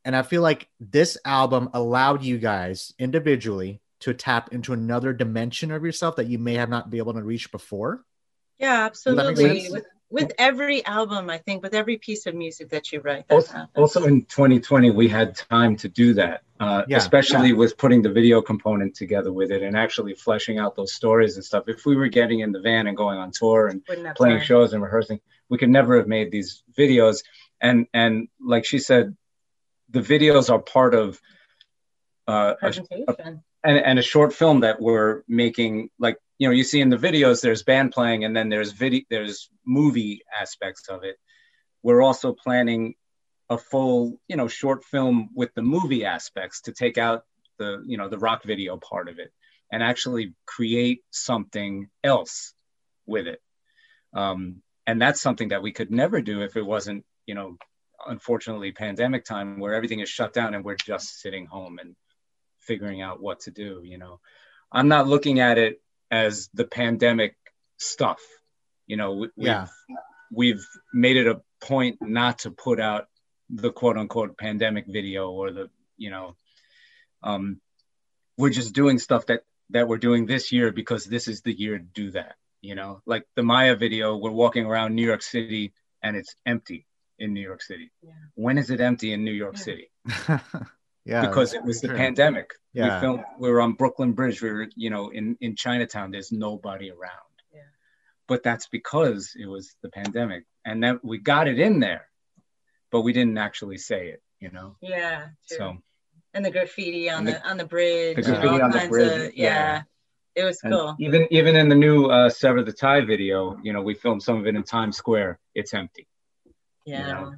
and I feel like this album allowed you guys individually to tap into another dimension of yourself that you may have not been able to reach before. Yeah, Does that make absolutely. With, with every album, I think, with every piece of music that you write, that's Also, happened. also in 2020, we had time to do that, uh, Yeah. especially with putting the video component together with it and actually fleshing out those stories and stuff. If we were getting in the van and going on tour and playing time. shows and rehearsing, we could never have made these videos. And and like she said, the videos are part of uh, a, presentation. and, and a short film that we're making like you know you see in the videos there's band playing and then there's video there's movie aspects of it we're also planning a full you know short film with the movie aspects to take out the you know the rock video part of it and actually create something else with it. Um, and that's something that we could never do if it wasn't you know unfortunately pandemic time where everything is shut down and we're just sitting home and figuring out what to do you know. I'm not looking at it as the pandemic stuff. You know we, Yeah. we've, we've made it a point not to put out the quote unquote pandemic video or the you know um we're just doing stuff that that we're doing this year because this is the year to do that you know like the maya video we're walking around new york city and it's empty in new york city Yeah. when is it empty in new york Yeah. city yeah. because it was the true. pandemic. Yeah. We filmed. We were on Brooklyn Bridge. We were, you know, in in Chinatown. There's nobody around. Yeah. But that's because it was the pandemic, and then we got it in there, but we didn't actually say it. You know. Yeah. true. So and the graffiti on the, the- on the bridge. the graffiti all on the bridge, Of, yeah. It was and cool. even even in the new uh, Sever the Tie video, you know, we filmed some of it in Times Square. It's empty. Yeah. know,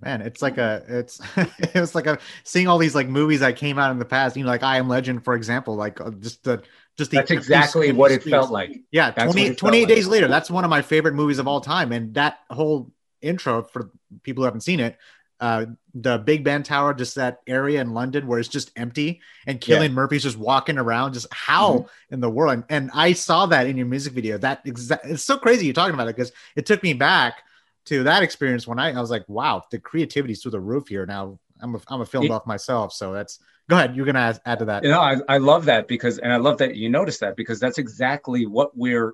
Man, it's like a it's it was like a seeing all these like movies that came out in the past, you know, like I Am Legend, for example, like uh, just the just the That's exactly what it felt like. Yeah, That's 20, what it felt 28 like. days later. That's one of my favorite movies of all time. And that whole intro for people who haven't seen it, uh, the Big Ben Tower, just that area in London where it's just empty and Cillian Murphy's just walking around, just how Mm-hmm. in the world. And, and I saw that in your music video. That exact it's so crazy you're talking about it because it took me back to that experience when I, I was like, wow, the creativity's through the roof here. Now I'm a, I'm a film It- buff myself. So that's go ahead. You're gonna add, add to that. You know, I, I love that because, and I love that you noticed that because that's exactly what we're,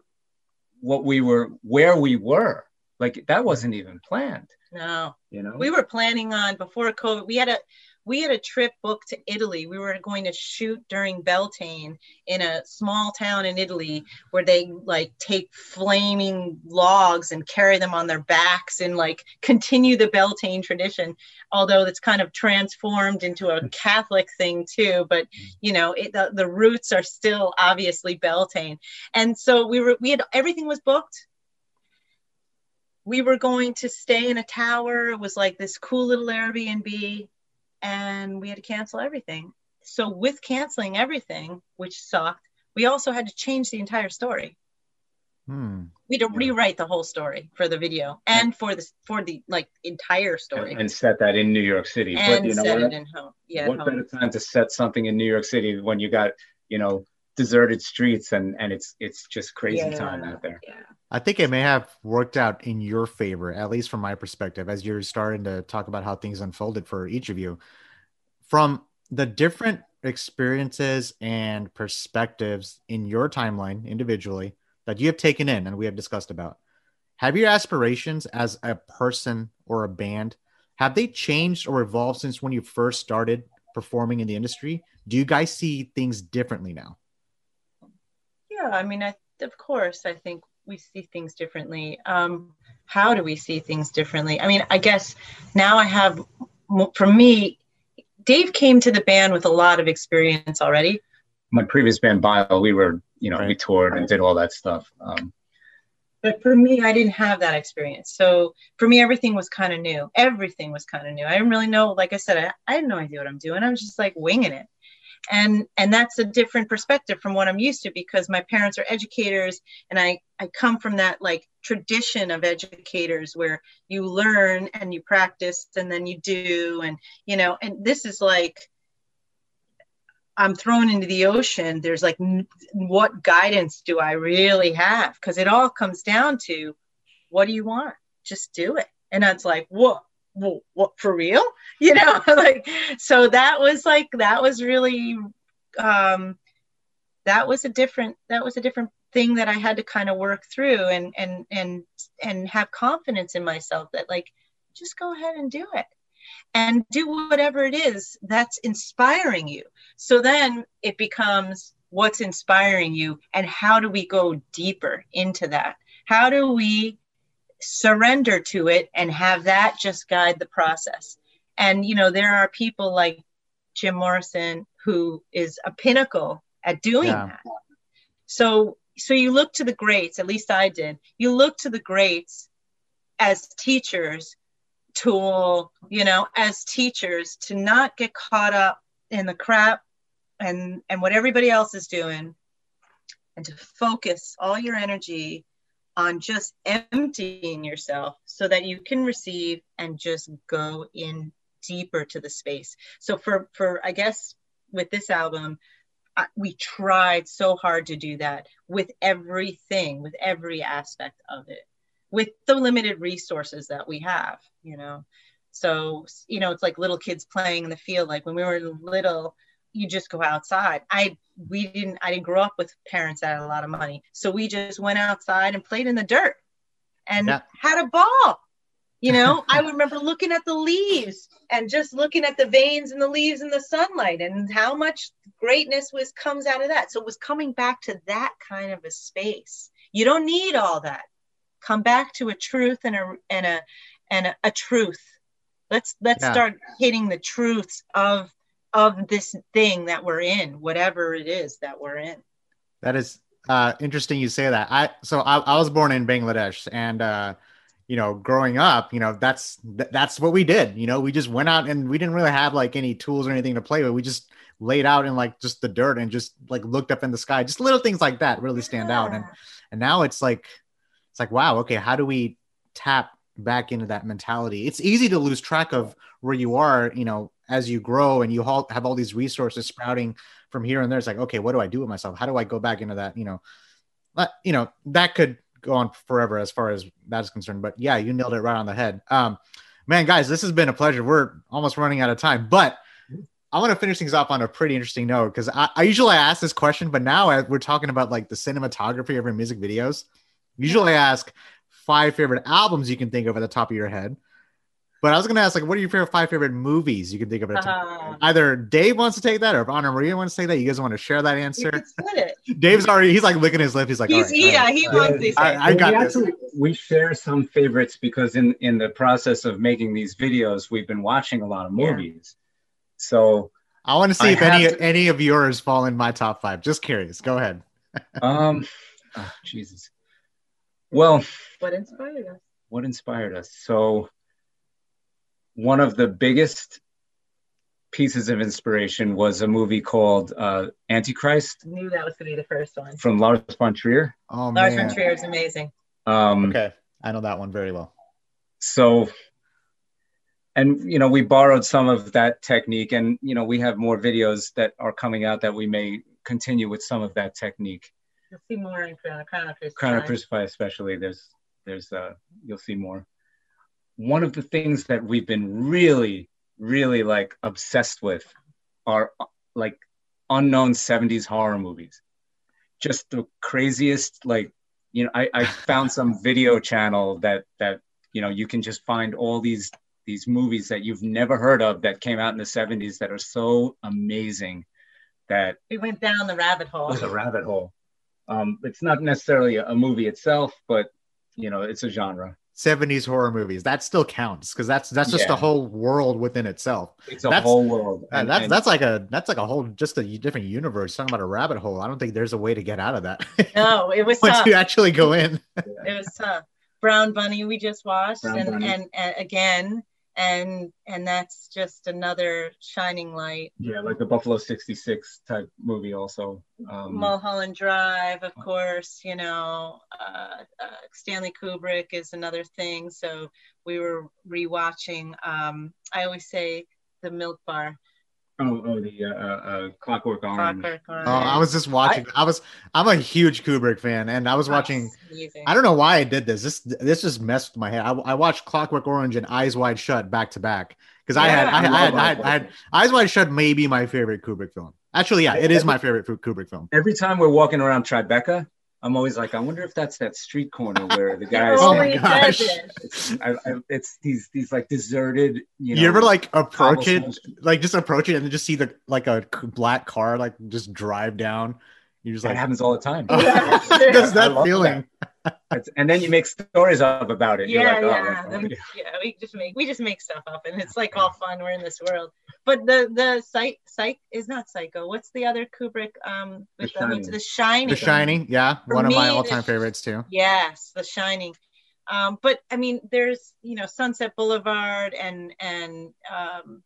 what we were, where we were. Like that wasn't even planned. No. You know. we were planning on before COVID. We had a we had a trip booked to Italy. We were going to shoot during Beltane in a small town in Italy where they like take flaming logs and carry them on their backs and like continue the Beltane tradition. Although it's kind of transformed into a Catholic thing too, but you know it, the, the roots are still obviously Beltane. And so we were we had everything was booked we were going to stay in a tower. It was like this cool little Airbnb, and we had to cancel everything. So, with canceling everything, which sucked, we also had to change the entire story. Hmm. We had to Yeah. rewrite the whole story for the video and for the for the like entire story and, and set that in New York City. and but you know set what? it in home. Yeah, what home. better time to set something in New York City when you got you know deserted streets and and it's it's just crazy Yeah. time out there. Yeah. I think it may have worked out in your favor, at least from my perspective, as you're starting to talk about how things unfolded for each of you. From the different experiences and perspectives in your timeline individually that you have taken in and we have discussed about, have your aspirations as a person or a band have they changed or evolved since when you first started performing in the industry? Do you guys see things differently now? Yeah, I mean, I of course, I think we see things differently. Um, how do we see things differently? I mean, I guess now I have, for me, Dave came to the band with a lot of experience already. My previous band Bio, we were you know we toured and did all that stuff. Um, But for me, I didn't have that experience. So for me, everything was kind of new. Everything was kind of new. I didn't really know, like I said, I, I had no idea what I'm doing. I was just like winging it. And and that's a different perspective from what I'm used to because my parents are educators and I, I come from that like tradition of educators where you learn and you practice and then you do and you know and this is like I'm thrown into the ocean. There's like, what guidance do I really have? Because it all comes down to, what do you want? Just do it. And that's like, what, what, for real? You know, like, so that was like, that was really, um, that was a different, that was a different thing that I had to kind of work through and, and, and, and have confidence in myself that like, just go ahead and do it and do whatever it is that's inspiring you. So then it becomes what's inspiring you and how do we go deeper into that? How do we surrender to it and have that just guide the process? And, you know, there are people like Jim Morrison who is a pinnacle at doing Yeah. that. So, so you look to the greats, at least I did. You look to the greats as teachers tool, you know, as teachers to not get caught up in the crap and and what everybody else is doing and to focus all your energy on just emptying yourself so that you can receive and just go in deeper to the space. So for for I guess with this album I, we tried so hard to do that with everything, with every aspect of it with the limited resources that we have, you know. So, you know, it's like little kids playing in the field. Like when we were little, you just go outside. I we didn't I didn't grow up with parents that had a lot of money. So we just went outside and played in the dirt and Yeah. had a ball. You know, I remember looking at the leaves and just looking at the veins in the leaves in the sunlight and how much greatness was comes out of that. So it was coming back to that kind of a space. You don't need all that come back to a truth and a and a and a, a truth let's let's Yeah. start hitting the truths of of this thing that we're in whatever it is that we're in That is uh, interesting. You say that. I so I, I was born in Bangladesh, and uh, you know, growing up, you know, that's th- that's what we did. You know, we just went out and we didn't really have like any tools or anything to play with. We just laid out in like just the dirt and just like looked up in the sky. Just little things like that really stand out. And and now it's like it's like wow, okay, how do we tap back into that mentality? It's easy to lose track of where you are. You know, as you grow and you have all these resources sprouting from here and there. It's like okay, what do I do with myself? How do I go back into that? You know, but you know that could go on forever as far as that is concerned. But yeah, you nailed it right on the head. Um, man, guys, this has been a pleasure. We're almost running out of time, but I want to finish things off on a pretty interesting note because I, I usually ask this question, but now I- we're talking about like the cinematography of your music videos. Usually, I ask five favorite albums you can think of at the top of your head. But I was going to ask, like, what are your favorite five favorite movies you can think of at the top? of your head? Uh, Either Dave wants to take that, or if Anna Maria wants to take that. You guys want to share that answer? split it Dave's already. He's like licking his lip. He's like, he's all right, yeah right. he Yeah. wants this I- I we got this. actually we share some favorites because in in the process of making these videos, we've been watching a lot of Yeah. movies. So I want to see I if any to- any of yours fall in my top five. Just curious. Go ahead. um, oh, Jesus. Well, what inspired us what inspired us? So one of the biggest pieces of inspiration was a movie called uh, Antichrist. I knew that was going to be the first one. From Lars von Trier. Oh Lars man. von Trier is amazing. Um, okay, I know that one very well. So, and you know, we borrowed some of that technique, and you know, we have more videos that are coming out that we may continue with some of that technique. You'll see more in Crown, Crown of Crucify. Crown of Crucify, especially. There's, there's, uh, you'll see more. One of the things that we've been really really like obsessed with are like unknown 70s horror movies. Just the craziest, like, you know, I, I found some video channel that that you know you can just find all these these movies that you've never heard of that came out in the 70s that are so amazing that we went down the rabbit hole. The rabbit hole. Um, it's not necessarily a movie itself, but you know, it's a genre. 70s horror movies. That still counts because that's that's just yeah. a whole world within itself. It's a that's, whole world uh, and, that's and, that's like a that's like a whole just a different universe. Talking about a rabbit hole i don't think there's a way to get out of that. No it was once tough. you actually go in. It was tough. Brown bunny we just watched and, and, and again and and that's just another shining light. Yeah like the buffalo 66 type movie also um, mulholland drive of course you know uh, uh, stanley kubrick is another thing. So we were rewatching um, i always say the milk bar Oh, oh, the uh, uh, uh Clockwork Orange. Clockwork Orange. Oh, I was just watching. I, I, was. I'm a huge Kubrick fan, and I was watching. I don't know why I did this. This this just messed with my head. I, I watched Clockwork Orange and Eyes Wide Shut back to back because yeah, I, had I, I, had, I, had, I had Eyes Wide Shut. may be my favorite Kubrick film. Actually, yeah, it is my favorite Kubrick film. Every time we're walking around Tribeca, I'm always like, I wonder if that's that street corner where the guys. oh my gosh! It's, I, I, it's, these these like deserted. You, know, you ever like approach it, like just approach it and just see the like a black car like just drive down. You just that like happens all the time. Does that feeling? That. And then you make stories up about it. Yeah, like, yeah. Oh, yeah. yeah, we just make we just make stuff up, and it's like all fun. We're in this world. But the the psych psych is not psycho. What's the other Kubrick? Um, the, Shining. the Shining. The Shining, yeah, For one me, of my all time favorites too. Yes, The Shining. Um, but I mean, there's you know Sunset Boulevard and and um,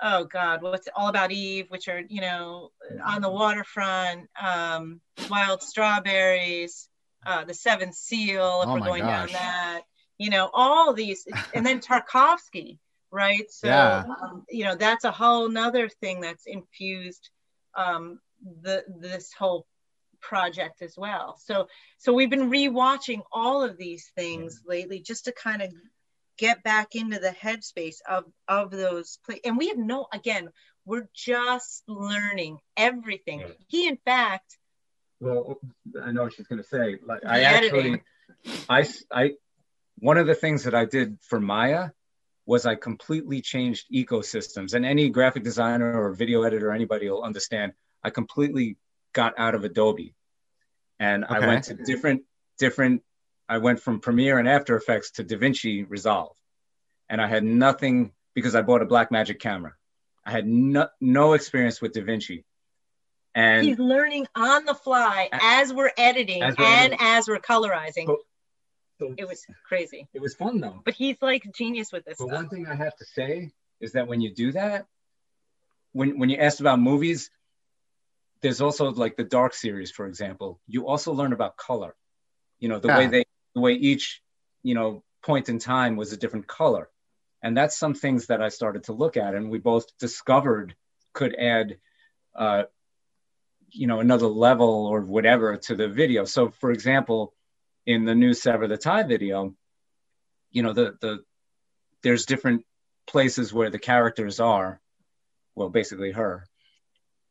oh God, what's All About Eve, which are you know on the waterfront, um, Wild Strawberries, uh, The Seventh Seal, if oh we're going gosh. down that. You know, all these, and then Tarkovsky right? So, yeah. um, you know, that's a whole nother thing that's infused um, the this whole project as well. So, so we've been rewatching all of these things lately just to kind of get back into the headspace of of those play and we have no again we're just learning everything yeah. he in fact well i know what she's going to say like i editing. actually i i one of the things that i did for maya was I completely changed ecosystems. And any graphic designer or video editor, anybody will understand, I completely got out of Adobe. And okay. I went to different, different, I went from Premiere and After Effects to DaVinci Resolve. And I had nothing because I bought a Blackmagic camera. I had no, no experience with DaVinci. And he's learning on the fly as we're editing as we're and editing. as we're colorizing. But, so it was crazy. It was fun though. But he's like genius with this. But stuff. one thing I have to say is that when you do that, when when you asked about movies, there's also like the Dark series, for example. You also learn about color. You know the yeah. way they the way each you know point in time was a different color, and that's some things that I started to look at, and we both discovered could add. Uh, you know another level or whatever to the video. So for example in the new Sever the Tie video, you know, the the there's different places where the characters are, well, basically her,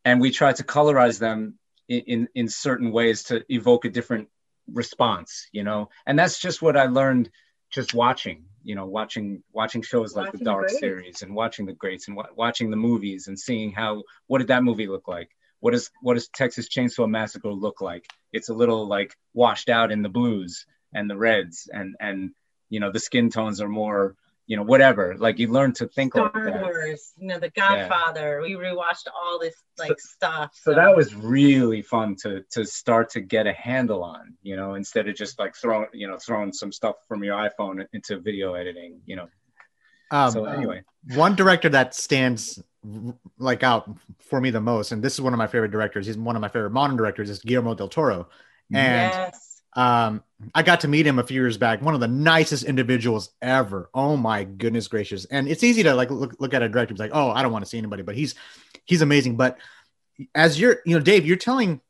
and we try to colorize them in, in, in certain ways to evoke a different response, you know, and that's just what I learned just watching, you know, watching watching shows like watching the Dark the series and watching the Greats and watching the movies and seeing how what did that movie look like what is what does Texas Chainsaw Massacre look like? It's a little like washed out in the blues and the reds, and and you know the skin tones are more you know whatever. Like you learn to think Star like Wars, you know, The Godfather. Yeah. We rewatched all this like so, stuff. So. so. that was really fun to to start to get a handle on, you know, instead of just like throwing you know throwing some stuff from your iPhone into video editing, you know. Um, so anyway, one director that stands like out for me the most, and this is one of my favorite directors. He's one of my favorite modern directors. Is Guillermo del Toro, and yes. um, I got to meet him a few years back. One of the nicest individuals ever. Oh my goodness gracious! And it's easy to like look look at a director, and be like, oh, I don't want to see anybody, but he's he's amazing. But as you're, you know, Dave, you're telling,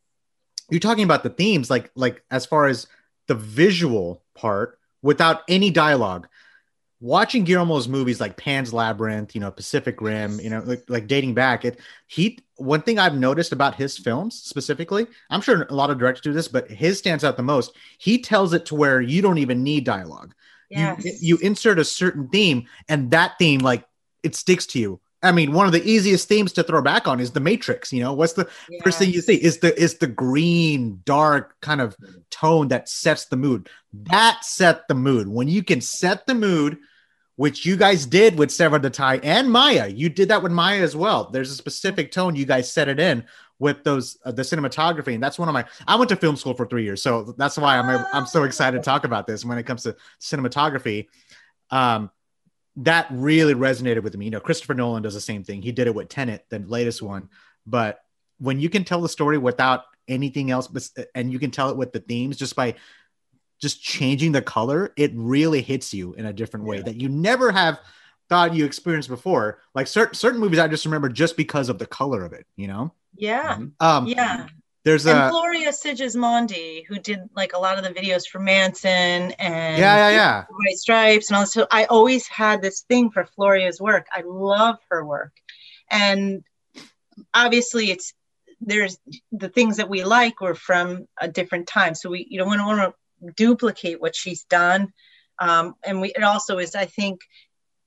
you're talking about the themes, like like as far as the visual part without any dialogue watching Guillermo's movies like Pan's Labyrinth, you know, Pacific Rim, you know, like, like dating back, it he one thing I've noticed about his films specifically, I'm sure a lot of directors do this, but his stands out the most. He tells it to where you don't even need dialogue. Yes. You you insert a certain theme, and that theme like it sticks to you. I mean, one of the easiest themes to throw back on is the Matrix. You know, what's the first thing you see? Is the is the green, dark kind of tone that sets the mood. That set the mood. When you can set the mood, which you guys did with Sever the and Maya, you did that with Maya as well. There's a specific tone you guys set it in with those uh, the cinematography, and that's one of my. I went to film school for three years, so that's why I'm I'm so excited to talk about this when it comes to cinematography. Um, that really resonated with me. You know, Christopher Nolan does the same thing. He did it with Tenet, the latest one. But when you can tell the story without anything else, and you can tell it with the themes just by just changing the color, it really hits you in a different way Yeah. that you never have thought you experienced before. Like certain certain movies, I just remember just because of the color of it. You know, Yeah. um, Yeah. There's and a Gloria Sigismondi, who did like a lot of the videos for Manson and yeah, yeah, yeah. White Stripes and all this. So I always had this thing for Gloria's work. I love her work. And obviously it's there's the things that we like were from a different time. So we you don't want to want to duplicate what she's done. Um, and we it also is, I think,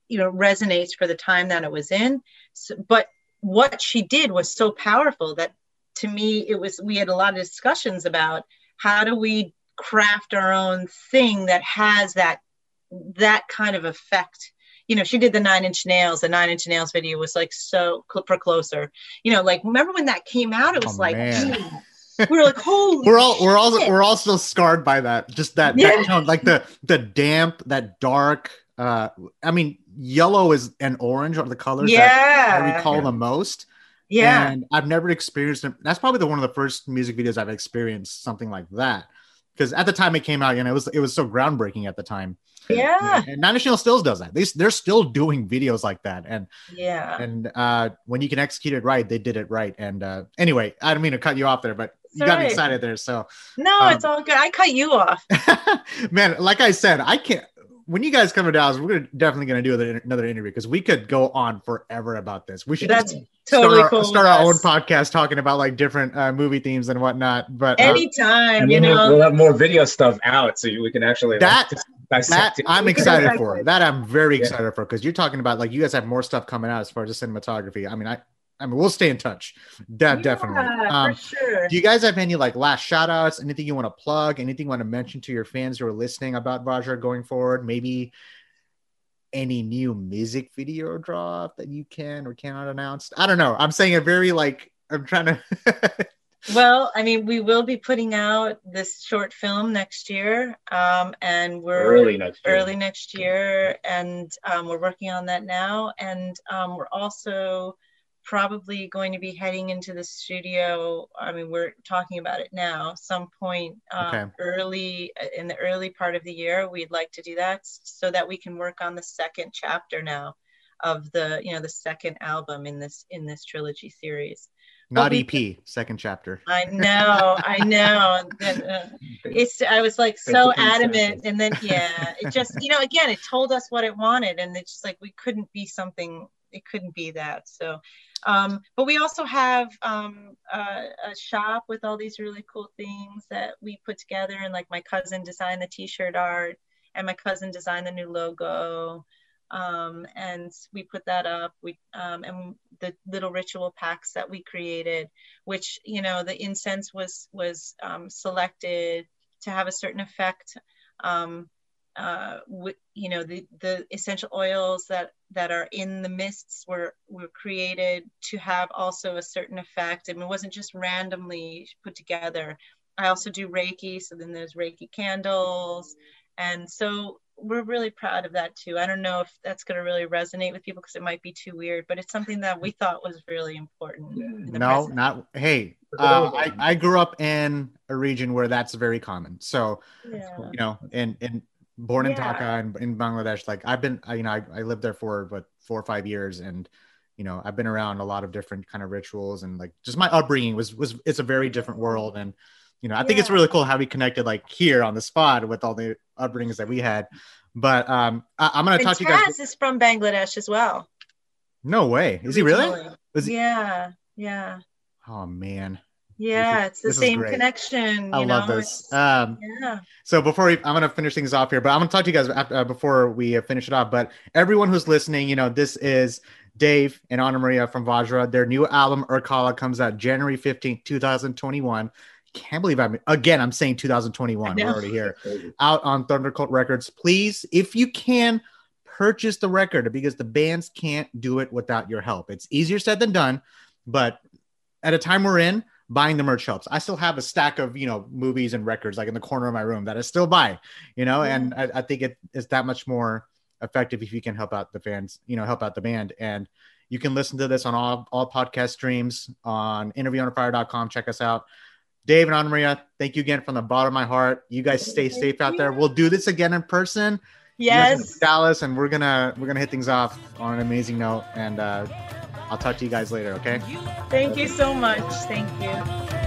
you know, resonates for the time that it was in. So, but what she did was so powerful that to me it was we had a lot of discussions about how do we craft our own thing that has that that kind of effect. You know she did the nine inch nails. The nine inch nails video was like so for closer. You know like remember when that came out? It was Oh, like we were like holy we're all we're all shit. we're all still scarred by that. Just that, that tone like the the damp that dark uh i mean yellow is and orange are the colors that i recall Yeah. the most. Yeah. And i've never experienced it. That's probably the one of the first music videos i've experienced something like that. Because at the time it came out you know it was it was so groundbreaking at the time. Yeah. And nine inch nails still does that. They, they're still doing videos like that. And yeah. and uh when you can execute it right they did it right. And uh anyway i don't mean to cut you off there but you got me Sorry. excited there so no um, it's all good i cut you off Man, like I said, I can't. When you guys come to Dallas, we're definitely going to do another, another interview because we could go on forever about this. We should that's just totally start, our, start our own podcast talking about like different uh, movie themes and whatnot. But uh, anytime And you then we'll, know we'll have more video stuff out, so you- we can actually That- just that. I'm excited for. That I'm very Yeah. excited for because you're talking about like you guys have more stuff coming out as far as the cinematography. I mean, I, I mean, we'll stay in touch. That definitely. Um, for sure do you guys have any like last shout outs anything you want to plug anything you want to mention to your fans who are listening about Vajra going forward maybe any new music video drop that you can or cannot announce i don't know i'm saying a very like i'm trying to Well, I mean, we will be putting out this short film next year, um, and we're early next year. early next year, and um, we're working on that now. And um, we're also probably going to be heading into the studio. I mean, we're talking about it now. Some point um, Okay. early in the early part of the year, we'd like to do that so that we can work on the second chapter now of the you know the second album in this in this trilogy series. not we- ep second chapter I know, I know. Uh, it's I was like so Thank you for adamant, and then yeah, it just you know again it told us what it wanted, and it's just like we couldn't be something. It couldn't be that. So, um, but we also have um, uh, a shop with all these really cool things that we put together, and like my cousin designed the T-shirt art, and my cousin designed the new logo um, and we put that up. We um, and the little ritual packs that we created, which you know the incense was was um, selected to have a certain effect. Um, uh, w- you know the the essential oils that that are in the mists were were created to have also a certain effect, and it wasn't just randomly put together. I also do Reiki, so then there's Reiki candles, and so we're really proud of that too. I don't know if that's going to really resonate with people because it might be too weird, but it's something that we thought was really important. No, present. not hey. Uh, I I grew up in a region where that's very common. So, yeah. you know, and and born in yeah. Dhaka and in Bangladesh, like I've been, you know, I, I lived there for but four or five years, and you know, I've been around a lot of different kind of rituals, and like just my upbringing was was it's a very different world, and you know, I think it's really cool how we connected like here on the spot with all the upbringings that we had. But um, I, am gonna and talk to you guys. Taz is from Bangladesh as well. No way. Is he really? Is He... Yeah, yeah. Oh man. Yeah, is, it's the same connection. I know? love this. Um, yeah. So before we, I'm gonna finish things off here, but I'm gonna talk to you guys after, uh, before we finish it off. But everyone who's listening, you know, this is Dave and Anna Maria from Vajra. Their new album Urkala comes out January 15th, 2021 can't believe I'm again. I'm saying 2021. We're already here. Out on Thundercult Records. Please, if you can, purchase the record because the bands can't do it without your help. It's easier said than done, but at a time we're in, buying the merch helps. I still have a stack of you know movies and records like in the corner of my room that I still buy. You know, yeah. and I, I think it is that much more effective if you can help out the fans. You know, help out the band and. You can listen to this on all, all podcast streams on interviewunderfire.com. Check us out. Dave and Anna Maria, thank you again from the bottom of my heart. You guys stay safe out there. We'll do this again in person. Yes. Dallas, and we're gonna we're gonna hit things off on an amazing note. And uh, I'll talk to you guys later. Okay. Thank you so much. Thank you.